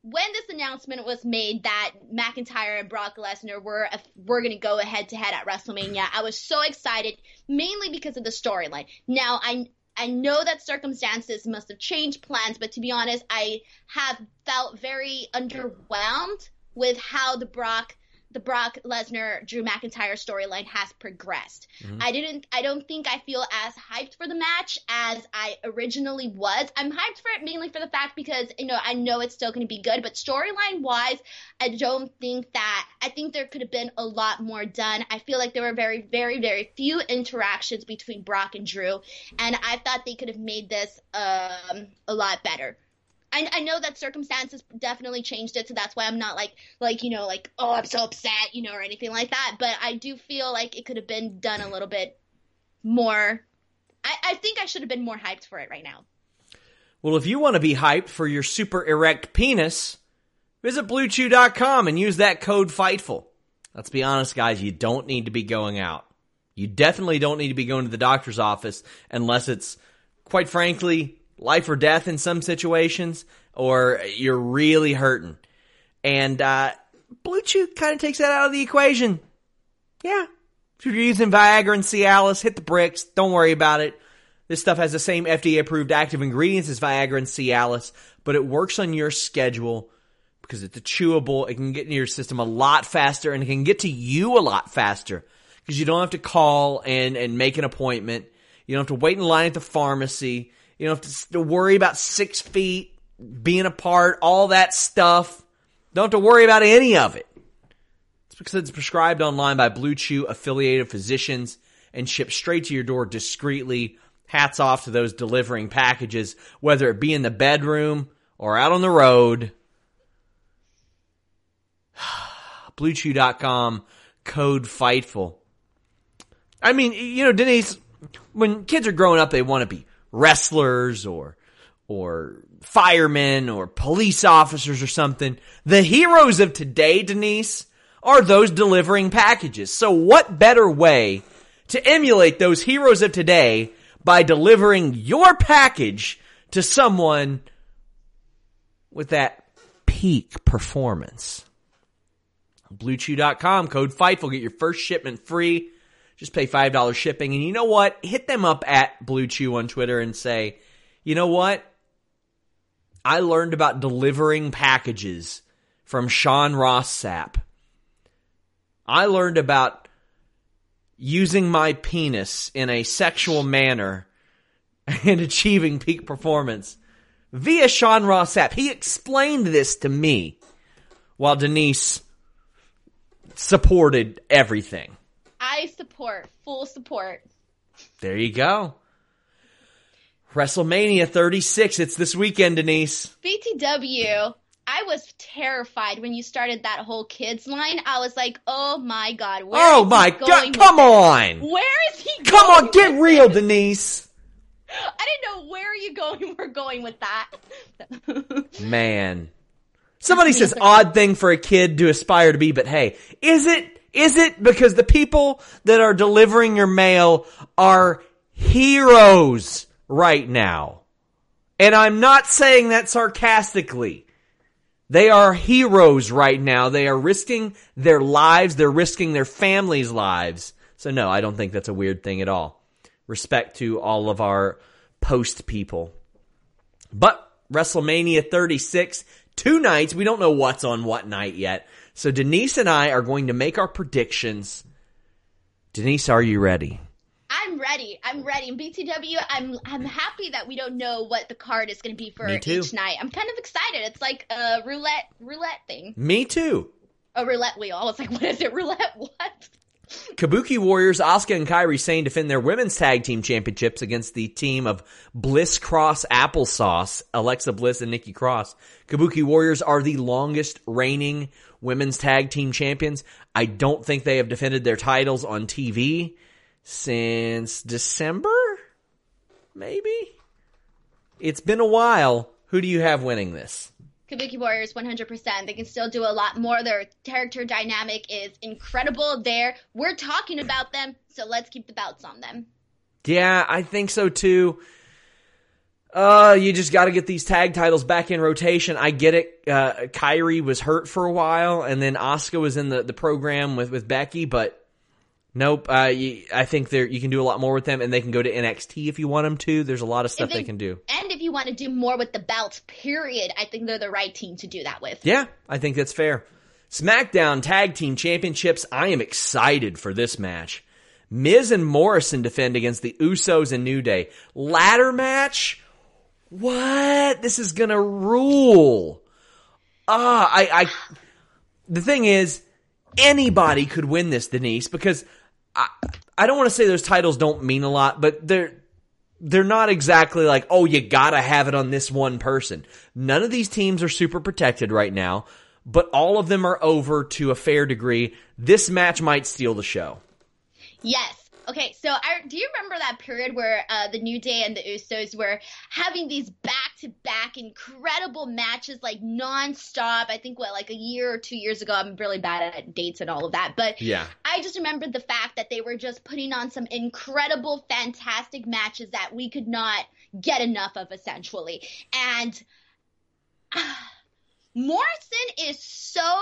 when this announcement was made that McIntyre and Brock Lesnar were uh, were going to go head to head at WrestleMania, I was so excited, mainly because of the storyline. Now I I know that circumstances must have changed plans, but to be honest, I have felt very underwhelmed with how the Brock the Brock Lesnar Drew McIntyre storyline has progressed. I didn't I don't think I feel as hyped for the match as I originally was. I'm hyped for it mainly for the fact because you know I know it's still going to be good, but storyline wise, I don't think that I think there could have been a lot more done. I feel like there were very very very few interactions between Brock and Drew, and I thought they could have made this um, a lot better. I, I know that circumstances definitely changed it, so that's why I'm not like like you know like oh I'm so upset you know or anything like that. But I do feel like it could have been done a little bit more. I, I think I should have been more hyped for it right now. Well, if you want to be hyped for your super erect penis, visit BlueChew.com and use that code FIGHTFUL. Let's be honest, guys, you don't need to be going out. You definitely don't need to be going to the doctor's office unless it's, quite frankly, life or death in some situations, or you're really hurting. And uh, Blue Chew kind of takes that out of the equation. Yeah. If you're using Viagra and Cialis, hit the bricks. Don't worry about it. This stuff has the same FDA approved active ingredients as Viagra and Cialis, but it works on your schedule because it's a chewable. It can get into your system a lot faster and it can get to you a lot faster because you don't have to call and, and make an appointment. You don't have to wait in line at the pharmacy. You don't have to, to worry about six feet being apart, all that stuff. Don't have to worry about any of it. It's because it's prescribed online by Blue Chew affiliated physicians and shipped straight to your door discreetly. Hats off to those delivering packages, whether it be in the bedroom or out on the road. BlueChew.com, code FIGHTFUL. I mean, you know, Denise, when kids are growing up, they want to be wrestlers or or firemen or police officers or something. The heroes of today, Denise, are those delivering packages. So what better way to emulate those heroes of today by delivering your package to someone with that peak performance? BlueChew.com, code FIGHTFUL, get your first shipment free. Just pay $5 shipping. And you know what? Hit them up at Blue Chew on Twitter and say, you know what? I learned about delivering packages from Sean Ross Sapp. I learned about using my penis in a sexual manner and achieving peak performance via Sean Ross Sapp. He explained this to me while Denise supported everything. I support, full support. There you go. WrestleMania 36. It's this weekend, Denise. BTW, I was terrified when you started that whole kids line. I was like, oh my god, where oh is he my god, come this? on. Where is he Come on, get real, this? Denise. I didn't know where you going. We're going with that. Man. Somebody says odd thing for a kid to aspire to be, but hey, is it is it because the people that are delivering your mail are heroes right now? And I'm not saying that sarcastically. They are heroes right now. They are risking their lives. They're risking their families' lives. So no, I don't think that's a weird thing at all. Respect to all of our post people. But WrestleMania 36, two nights. We don't know what's on what night yet. So Denise and I are going to make our predictions. Denise, are you ready? I'm ready. I'm ready. And BTW, I'm I'm happy that we don't know what the card is going to be for Me too. each night. I'm kind of excited. It's like a roulette roulette thing, Me too. a roulette wheel. I was like, what is it? Roulette? What? Kabuki Warriors, Asuka and Kairi Sane defend their women's tag team championships against the team of Bliss Cross Applesauce, Alexa Bliss and Nikki Cross. Kabuki Warriors are the longest reigning women's tag team champions. I don't think they have defended their titles on TV since December? Maybe? It's been a while. Who do you have winning this? Kabuki Warriors 100%. They can still do a lot more. Their character dynamic is incredible there. We're talking about them, so let's keep the belts on them. Yeah, I think so too. Uh, you just got to get these tag titles back in rotation. I get it. Uh, Kairi was hurt for a while, and then Asuka was in the, the program with, with Becky, but nope. Uh, you, I think there you can do a lot more with them, and they can go to NXT if you want them to. There's a lot of stuff If they, can do. And if you want to do more with the belts, period, I think they're the right team to do that with. Yeah, I think that's fair. SmackDown Tag Team Championships. I am excited for this match. Miz and Morrison defend against the Usos and New Day. Ladder match? What? This is gonna rule. Ah, I, I, the thing is, anybody could win this, Denise, because I, I don't want to say those titles don't mean a lot, but they're, they're not exactly like, oh, you gotta have it on this one person. None of these teams are super protected right now, but all of them are over to a fair degree. This match might steal the show. Yes. Okay, so I, do you remember that period where uh, the New Day and the Usos were having these back-to-back incredible matches, like non-stop? I think what, like a year or two years ago. I'm really bad at dates and all of that, but Yeah. I just remembered the fact that they were just putting on some incredible, fantastic matches that we could not get enough of, essentially. And Morrison is so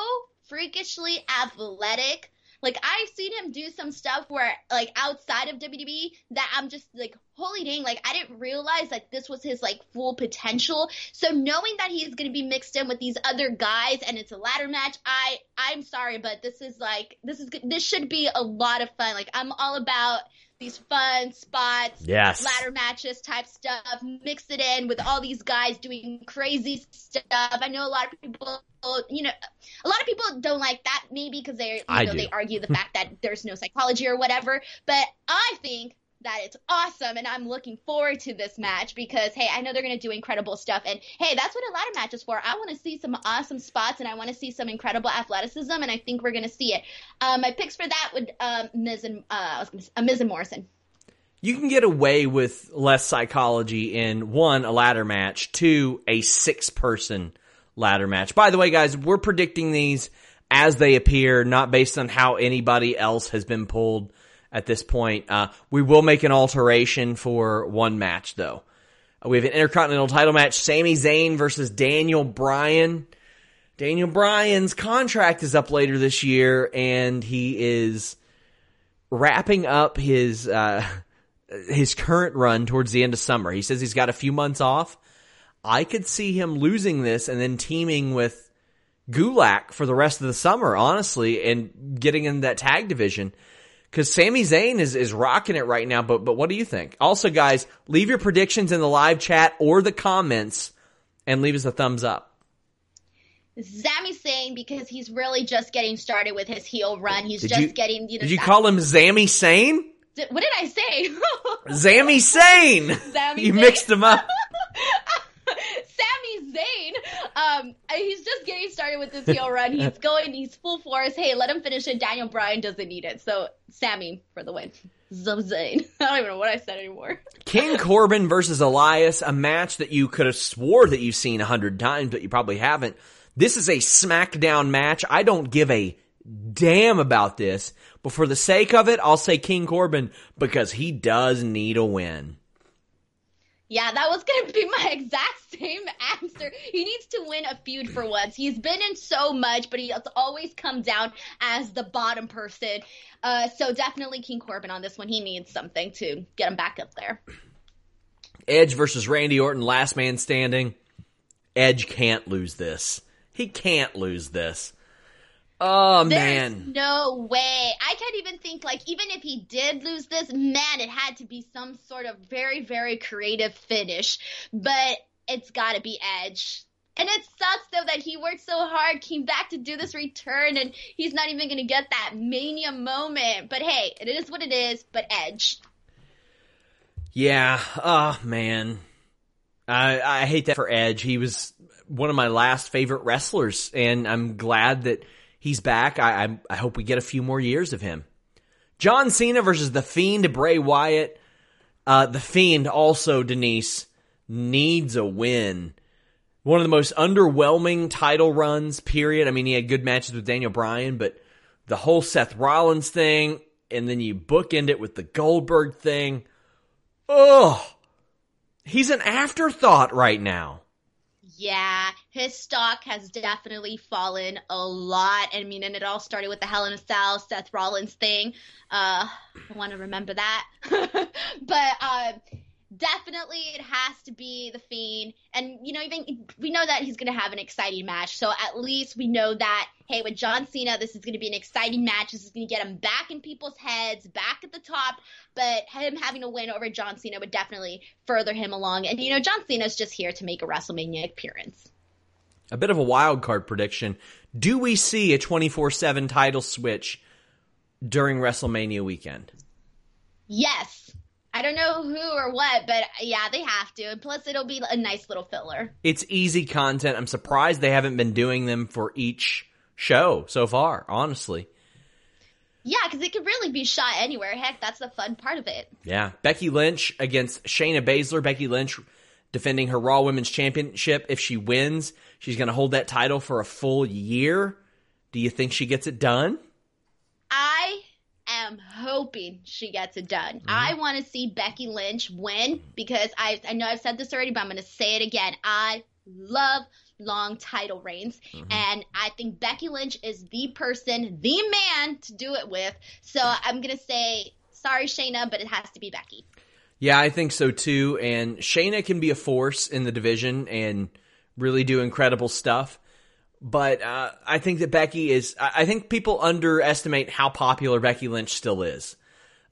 freakishly athletic. Like I've seen him do some stuff where like outside of WWE that I'm just like holy dang like I didn't realize like this was his like full potential. So knowing that he's going to be mixed in with these other guys and it's a ladder match, I I'm sorry but this is like this is this should be a lot of fun. Like I'm all about these fun spots, Yes. ladder matches type stuff, mix it in with all these guys doing crazy stuff. I know a lot of people, you know, a lot of people don't like that maybe because they, you I know, do. they argue the fact that there's no psychology or whatever. But I think that it's awesome and I'm looking forward to this match because hey, I know they're gonna do incredible stuff and hey, that's what a ladder match is for. I want to see some awesome spots and I want to see some incredible athleticism and I think we're gonna see it. Um, my picks for that would um, Miz and uh, say, uh, Miz and Morrison. You can get away with less psychology in one, a ladder match, two, a six person ladder match. By the way, guys, we're predicting these as they appear, not based on how anybody else has been pulled at this point. Uh, we will make an alteration for one match, though. We have an Intercontinental title match Sami Zayn versus Daniel Bryan. Daniel Bryan's contract is up later this year, and he is wrapping up his uh, his current run towards the end of summer. He says he's got a few months off. I could see him losing this and then teaming with Gulak for the rest of the summer, honestly, and getting in that tag division. Because Sami Zayn is, is rocking it right now, but but what do you think? Also, guys, leave your predictions in the live chat or the comments, and leave us a thumbs up. Sami Zayn because he's really just getting started with his heel run. He's Did just you- getting you know. Did you call him Sane? Did- What did I say? Sami you Zayn. mixed him up. Sami Zayn, um, he's just getting started with this heel run. He's going, he's full force. Hey, let him finish it. Daniel Bryan doesn't need it. So, Sami for the win. Zum Zayn. I don't even know what I said anymore. King Corbin versus Elias, a match that you could have swore that you've seen a hundred times, but you probably haven't. This is a SmackDown match. I don't give a damn about this, but for the sake of it, I'll say King Corbin because he does need a win. Yeah, that was going to be my exact same answer. He needs to win a feud for once. He's been in so much, but he always come down as the bottom person. Uh, so definitely King Corbin on this one. He needs something to get him back up there. Edge versus Randy Orton, last man standing. Edge can't lose this. He can't lose this. Oh There's man. no way. I can't even think like even if he did lose this, man, it had to be some sort of very, very creative finish. But it's gotta be Edge. And it sucks though that he worked so hard, came back to do this return, and he's not even gonna get that mania moment. But hey, it is what it is, but Edge. Yeah. Oh man. I I hate that for Edge. He was one of my last favorite wrestlers, and I'm glad that he's back. I I, I hope we get a few more years of him. John Cena versus the Fiend Bray Wyatt. Uh, the Fiend also Denise needs a win. One of the most underwhelming title runs. Period. I mean, he had good matches with Daniel Bryan, but the whole Seth Rollins thing, and then you bookend it with the Goldberg thing. Ugh. He's an afterthought right now. Yeah, his stock has definitely fallen a lot. I mean, and it all started with the Hell in a Cell, Seth Rollins thing. Uh, I want to remember that. but uh, definitely it has to be the Fiend. And, you know, even we know that he's going to have an exciting match. So at least we know that, hey, with John Cena, this is going to be an exciting match. This is going to get him back in people's heads, back at the top. But him having a win over John Cena would definitely further him along. And, you know, John Cena's just here to make a WrestleMania appearance. A bit of a wild card prediction. Do we see a 24 7 title switch during WrestleMania weekend? Yes. I don't know who or what, but yeah, they have to. And plus, it'll be a nice little filler. It's easy content. I'm surprised they haven't been doing them for each show so far, honestly. Yeah, because it could really be shot anywhere. Heck, that's the fun part of it. Yeah. Becky Lynch against Shayna Baszler. Becky Lynch defending her Raw Women's Championship. If she wins, she's going to hold that title for a full year. Do you think she gets it done? Am hoping she gets it done. Mm-hmm. I want to see Becky Lynch win because I I know I've said this already, but I'm going to say it again. I love long title reigns, mm-hmm. and I think Becky Lynch is the person, the man to do it with. So I'm going to say, sorry, Shayna, but it has to be Becky. Yeah, I think so too. And Shayna can be a force in the division and really do incredible stuff. But uh, I think that Becky is. I think people underestimate how popular Becky Lynch still is.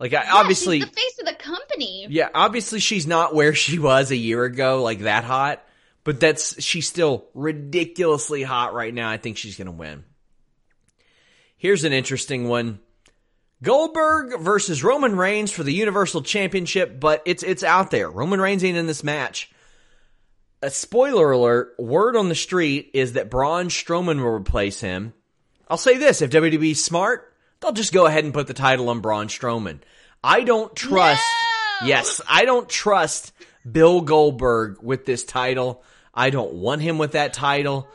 Like I, Yeah, obviously, she's the face of the company. yeah, obviously she's not where she was a year ago, like that hot. But that's she's still ridiculously hot right now. I think she's gonna win. Here's an interesting one. Goldberg versus Roman Reigns for the Universal Championship, but it's it's out there. Roman Reigns ain't in this match. A spoiler alert, word on the street is that Braun Strowman will replace him. I'll say this, if WWE's smart, they'll just go ahead and put the title on Braun Strowman. I don't trust No! Yes, I don't trust Bill Goldberg with this title. I don't want him with that title.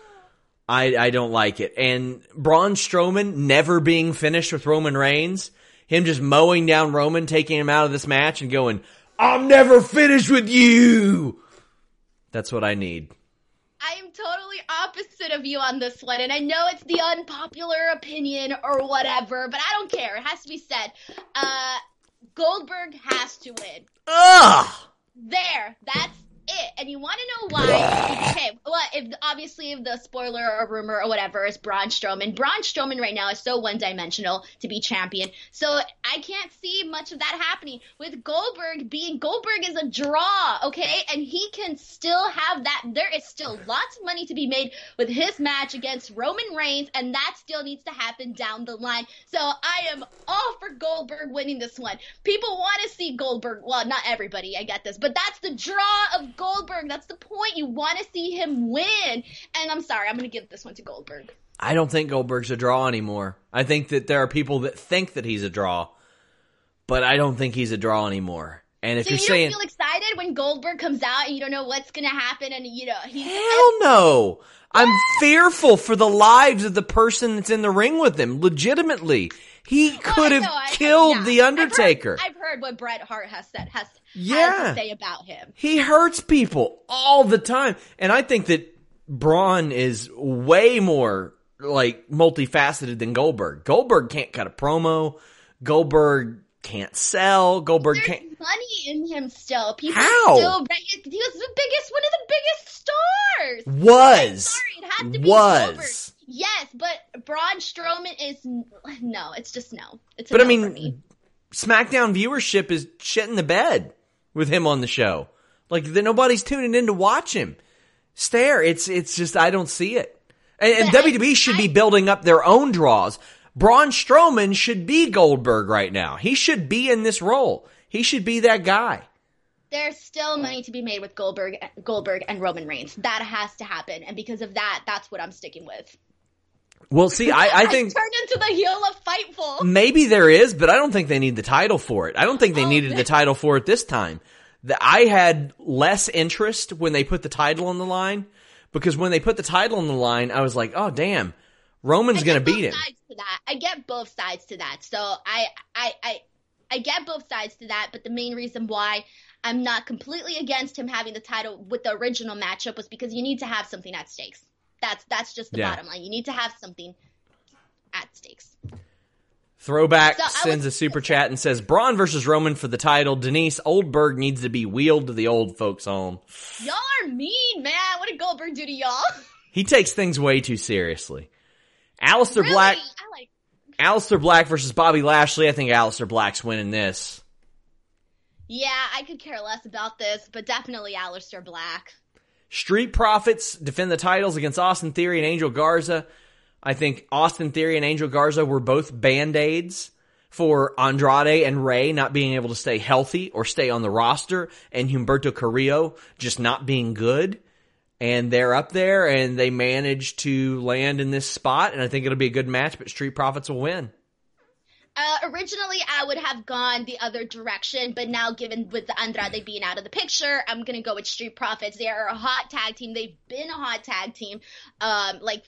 I, I don't like it. And Braun Strowman never being finished with Roman Reigns, him just mowing down Roman, taking him out of this match and going, I'm never finished with you. That's what I need. I am totally opposite of you on this one, and I know it's the unpopular opinion or whatever, but I don't care. It has to be said. Uh, Goldberg has to win. Ugh! There, that's it. And you want to know why? okay, well, if obviously if the spoiler or rumor or whatever is Braun Strowman, Braun Strowman right now is so one-dimensional to be champion. So I can't see much of that happening with Goldberg being Goldberg is a draw, okay, and he can still have that. There is still lots of money to be made with his match against Roman Reigns, and that still needs to happen down the line. So I am all for Goldberg winning this one. People want to see Goldberg. Well, not everybody, I get this, but that's the draw of Goldberg. That's the point. You want to see him win. And I'm sorry, I'm going to give this one to Goldberg. I don't think Goldberg's a draw anymore. I think that there are people that think that he's a draw, but I don't think he's a draw anymore. And if So you're you saying, don't feel excited when Goldberg comes out and you don't know what's going to happen and you know he's Hell no. I'm fearful for the lives of the person that's in the ring with him. Legitimately. He Oh, could I have know, I- killed yeah. the I've heard- Undertaker. I've heard, what Bret Hart has said has Yeah. to say about him. he hurts people all the time. And I think that Braun is way more like multifaceted than Goldberg. Goldberg can't cut a promo. Goldberg can't sell. Goldberg There's can't. money in him still. People How? still he was the biggest one of the biggest stars. Was. Sorry, it had to be Was. Goldberg. Yes, but Braun Strowman is no. It's just no. It's a But I mean, me. SmackDown viewership is shit in the bed with him on the show. Like that nobody's tuning in to watch him. Stare. It's it's just I don't see it. And, and But I- WWE should be building up their own draws. Braun Strowman should be Goldberg right now. He should be in this role. He should be that guy. There's still money to be made with Goldberg, Goldberg and Roman Reigns. That has to happen, and because of that, that's what I'm sticking with. Well, see, I, I think turned into the heel of Fightful. maybe there is, but I don't think they need the title for it. I don't think they Oh, needed the title for it this time. The, I had less interest when they put the title on the line because when they put the title on the line, I was like, oh damn, Roman's gonna beat both him. To. I get both sides to that. So I, I, I, I get both sides to that. But the main reason why I'm not completely against him having the title with the original matchup was because you need to have something at stakes. That's that's just the Yeah. bottom line. You need to have something at stakes. Throwback So sends a super chat and says Braun versus Roman for the title. Denise Oldberg needs to be wheeled to the old folks' home. Y'all are mean, man. What did Goldberg do to y'all? He takes things way too seriously. Aleister really? Black, I like. Aleister Black versus Bobby Lashley. I think Aleister Black's winning this. Yeah, I could care less about this, but definitely Aleister Black. Street Profits defend the titles against Austin Theory and Angel Garza. I think Austin Theory and Angel Garza were both band aids for Andrade and Ray not being able to stay healthy or stay on the roster, and Humberto Carrillo just not being good. And they're up there, and they managed to land in this spot, and I think it'll be a good match. But Street Profits will win. Uh, originally, I would have gone the other direction, but now, given with the Andrade being out of the picture, I'm gonna go with Street Profits. They are a hot tag team. They've been a hot tag team, um, like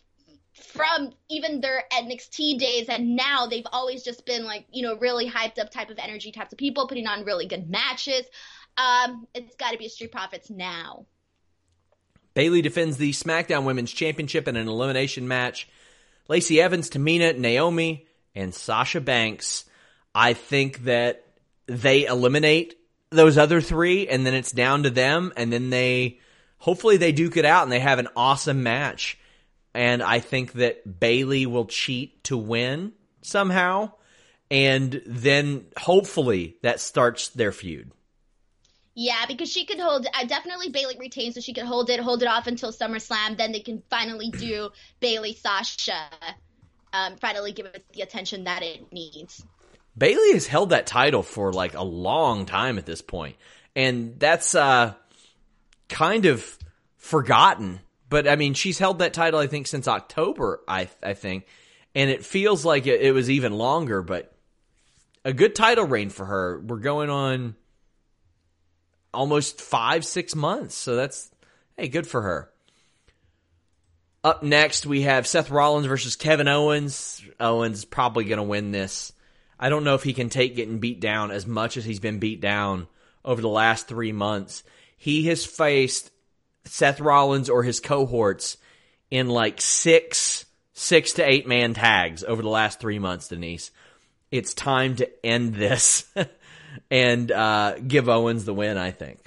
from even their NXT days, and now they've always just been like you know really hyped up type of energy types of people, putting on really good matches. Um, it's got to be Street Profits now. Bayley defends the SmackDown Women's Championship in an elimination match. Lacey Evans, Tamina, Naomi, and Sasha Banks. I think that they eliminate those other three, and then it's down to them, and then they hopefully they duke it out and they have an awesome match. And I think that Bayley will cheat to win somehow. and then hopefully that starts their feud. Yeah, because she could hold. Uh, definitely Bayley retains, so she could hold it, hold it off until SummerSlam. Then they can finally do Bayley Sasha. Um, finally give it the attention that it needs. Bayley has held that title for like a long time at this point, and that's uh, kind of forgotten. But I mean, she's held that title I think since October. I I think, and it feels like it, it was even longer. But a good title reign for her. We're going on almost five, six months. So that's, hey, good for her. Up next, we have Seth Rollins versus Kevin Owens. Owens probably going to win this. I don't know if he can take getting beat down as much as he's been beat down over the last three months. He has faced Seth Rollins or his cohorts in like six, six to eight man tags over the last three months, Denise. It's time to end this. and uh, give Owens the win, I think.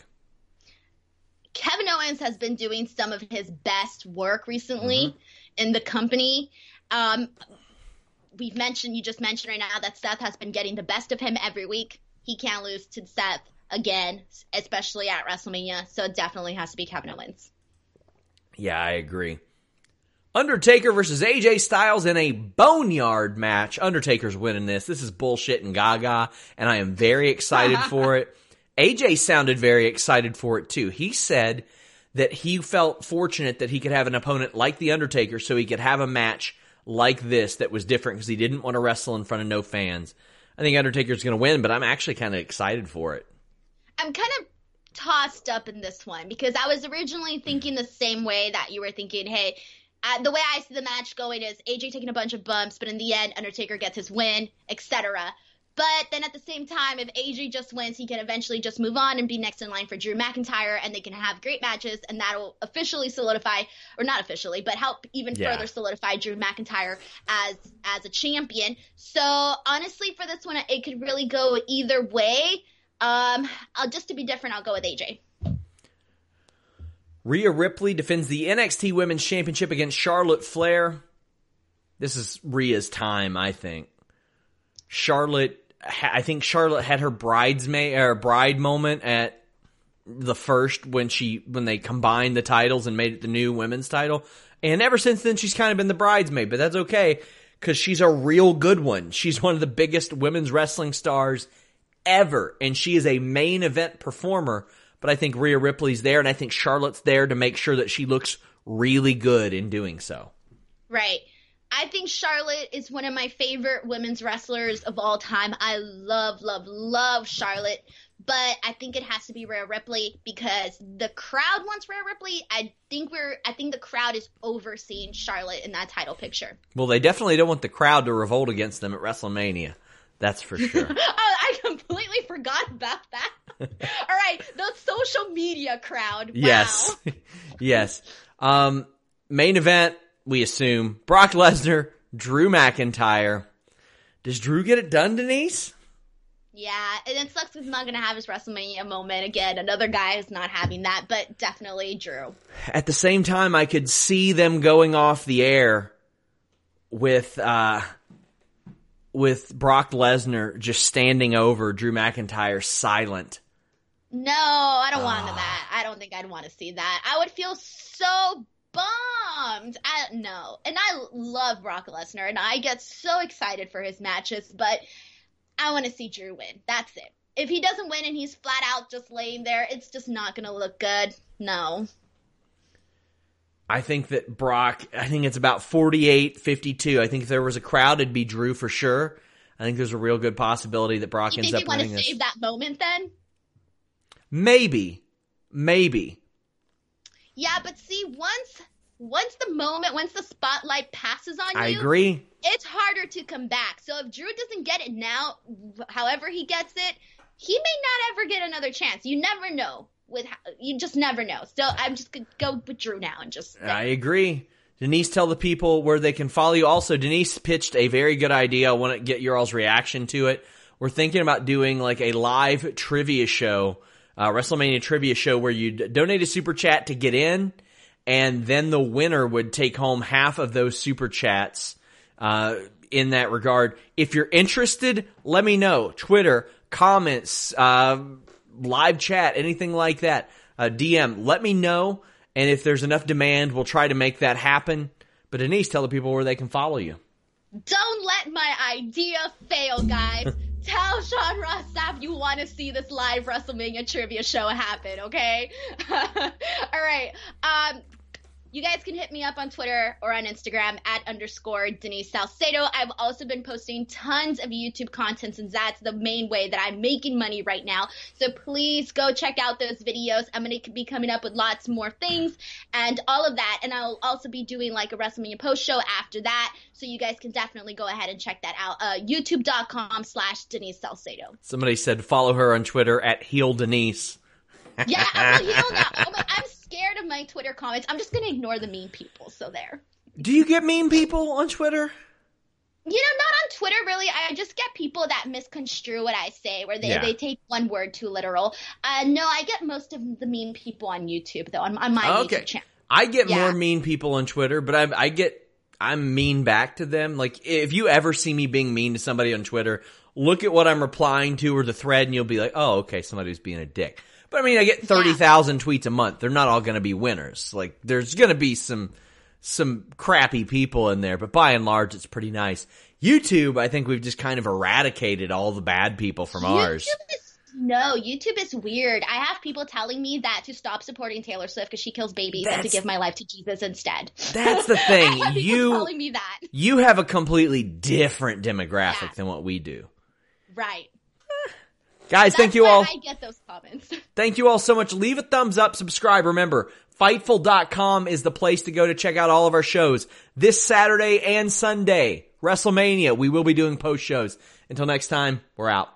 Kevin Owens has been doing some of his best work recently mm-hmm. in the company. Um, we've mentioned, you just mentioned right now that Seth has been getting the best of him every week. He can't lose to Seth again, especially at WrestleMania. So it definitely has to be Kevin Owens. Yeah, I agree. Undertaker versus AJ Styles in a boneyard match. Undertaker's winning this. This is bullshit and gaga, and I am very excited for it. AJ sounded very excited for it too. He said that he felt fortunate that he could have an opponent like The Undertaker so he could have a match like this that was different because he didn't want to wrestle in front of no fans. I think Undertaker's going to win, but I'm actually kind of excited for it. I'm kind of tossed up in this one because I was originally thinking the same way that you were thinking, hey, uh, the way I see the match going is AJ taking a bunch of bumps, but in the end, Undertaker gets his win, etc. But then at the same time, if AJ just wins, he can eventually just move on and be next in line for Drew McIntyre, and they can have great matches, and that'll officially solidify, or not officially, but help even yeah. further solidify Drew McIntyre as as a champion. So honestly, for this one, it could really go either way. Um, I'll, just to be different, I'll go with AJ. Rhea Ripley defends the NXT Women's Championship against Charlotte Flair. This is Rhea's time, I think. Charlotte, I think Charlotte had her bridesmaid or bride moment at the first when she when they combined the titles and made it the new women's title. And ever since then, she's kind of been the bridesmaid, but that's okay because she's a real good one. She's one of the biggest women's wrestling stars ever, and she is a main event performer but I think Rhea Ripley's there, and I think Charlotte's there to make sure that she looks really good in doing so. Right. I think Charlotte is one of my favorite women's wrestlers of all time. I love, love, love Charlotte, but I think it has to be Rhea Ripley because the crowd wants Rhea Ripley. I think we're, I think the crowd is overseeing Charlotte in that title picture. Well, they definitely don't want the crowd to revolt against them at WrestleMania. That's for sure. oh, I completely forgot about that. All right, the social media crowd. Wow. Yes, yes. Um, main event, we assume Brock Lesnar, Drew McIntyre. Does Drew get it done, Denise? Yeah, and it sucks he's not going to have his WrestleMania moment again. Another guy is not having that, but definitely Drew. At the same time, I could see them going off the air with uh, with Brock Lesnar just standing over Drew McIntyre silent no, I don't want that. I don't think I'd want to see that. I would feel so bummed. I no, and I love Brock Lesnar, and I get so excited for his matches, but I want to see Drew win. That's it. If he doesn't win and he's flat out just laying there, it's just not going to look good. No. I think that Brock, I think it's about 48 52. I think if there was a crowd, it'd be Drew for sure. I think there's a real good possibility that Brock you ends up winning this. You want to save that moment then? Maybe. Maybe. Yeah, but see, once once the moment, once the spotlight passes on you, I agree. It's harder to come back. So if Drew doesn't get it now, however he gets it, he may not ever get another chance. You never know. With you just never know. So I'm just gonna go with Drew now and just. I agree. Denise, tell the people where they can follow you. Also, Denise pitched a very good idea. I want to get your all's reaction to it. We're thinking about doing like a live trivia show uh, WrestleMania trivia show where you'd donate a super chat to get in, and then the winner would take home half of those super chats. Uh, in that regard. If you're interested, let me know. Twitter, comments, uh, live chat, anything like that. Uh, DM, let me know. And if there's enough demand, we'll try to make that happen. But Denise, tell the people where they can follow you. Don't let my idea fail, guys. Tell Sean Ross Sapp you want to see this live WrestleMania trivia show happen, okay? All right. Um, you guys can hit me up on Twitter or on Instagram at underscore Denise Salcedo. I've also been posting tons of YouTube content since that's the main way that I'm making money right now. So please go check out those videos. I'm going to be coming up with lots more things and all of that. And I'll also be doing like a WrestleMania post show after that. So you guys can definitely go ahead and check that out. Uh, YouTube.com slash Denise Salcedo. Somebody said follow her on Twitter at Heel Denise. Yeah, I'm, you know, I'm, I'm scared of my Twitter comments. I'm just gonna ignore the mean people. So there. Do you get mean people on Twitter? You know, not on Twitter really. I just get people that misconstrue what I say, where they, Yeah. they take one word too literal. Uh, no, I get most of the mean people on YouTube though, on, on my Okay. YouTube channel. I get Yeah. more mean people on Twitter, but I, I get I'm mean back to them. Like if you ever see me being mean to somebody on Twitter, look at what I'm replying to or the thread, and you'll be like, oh, okay, somebody's being a dick. But I mean, I get thirty thousand tweets a month. They're not all going to be winners. Like there's going to be some some crappy people in there, but by and large, it's pretty nice. YouTube, I think we've just kind of eradicated all the bad people from ours. Is, no, YouTube is weird. I have people telling me that to stop supporting Taylor Swift because she kills babies and to give my life to Jesus instead. That's the thing. You- telling me that. You have a completely different demographic Yeah. than what we do. Right. Guys, That's thank you all. I get those comments. Thank you all so much. Leave a thumbs up, subscribe. Remember, Fightful.com is the place to go to check out all of our shows. This Saturday and Sunday, WrestleMania, we will be doing post shows. Until next time, we're out.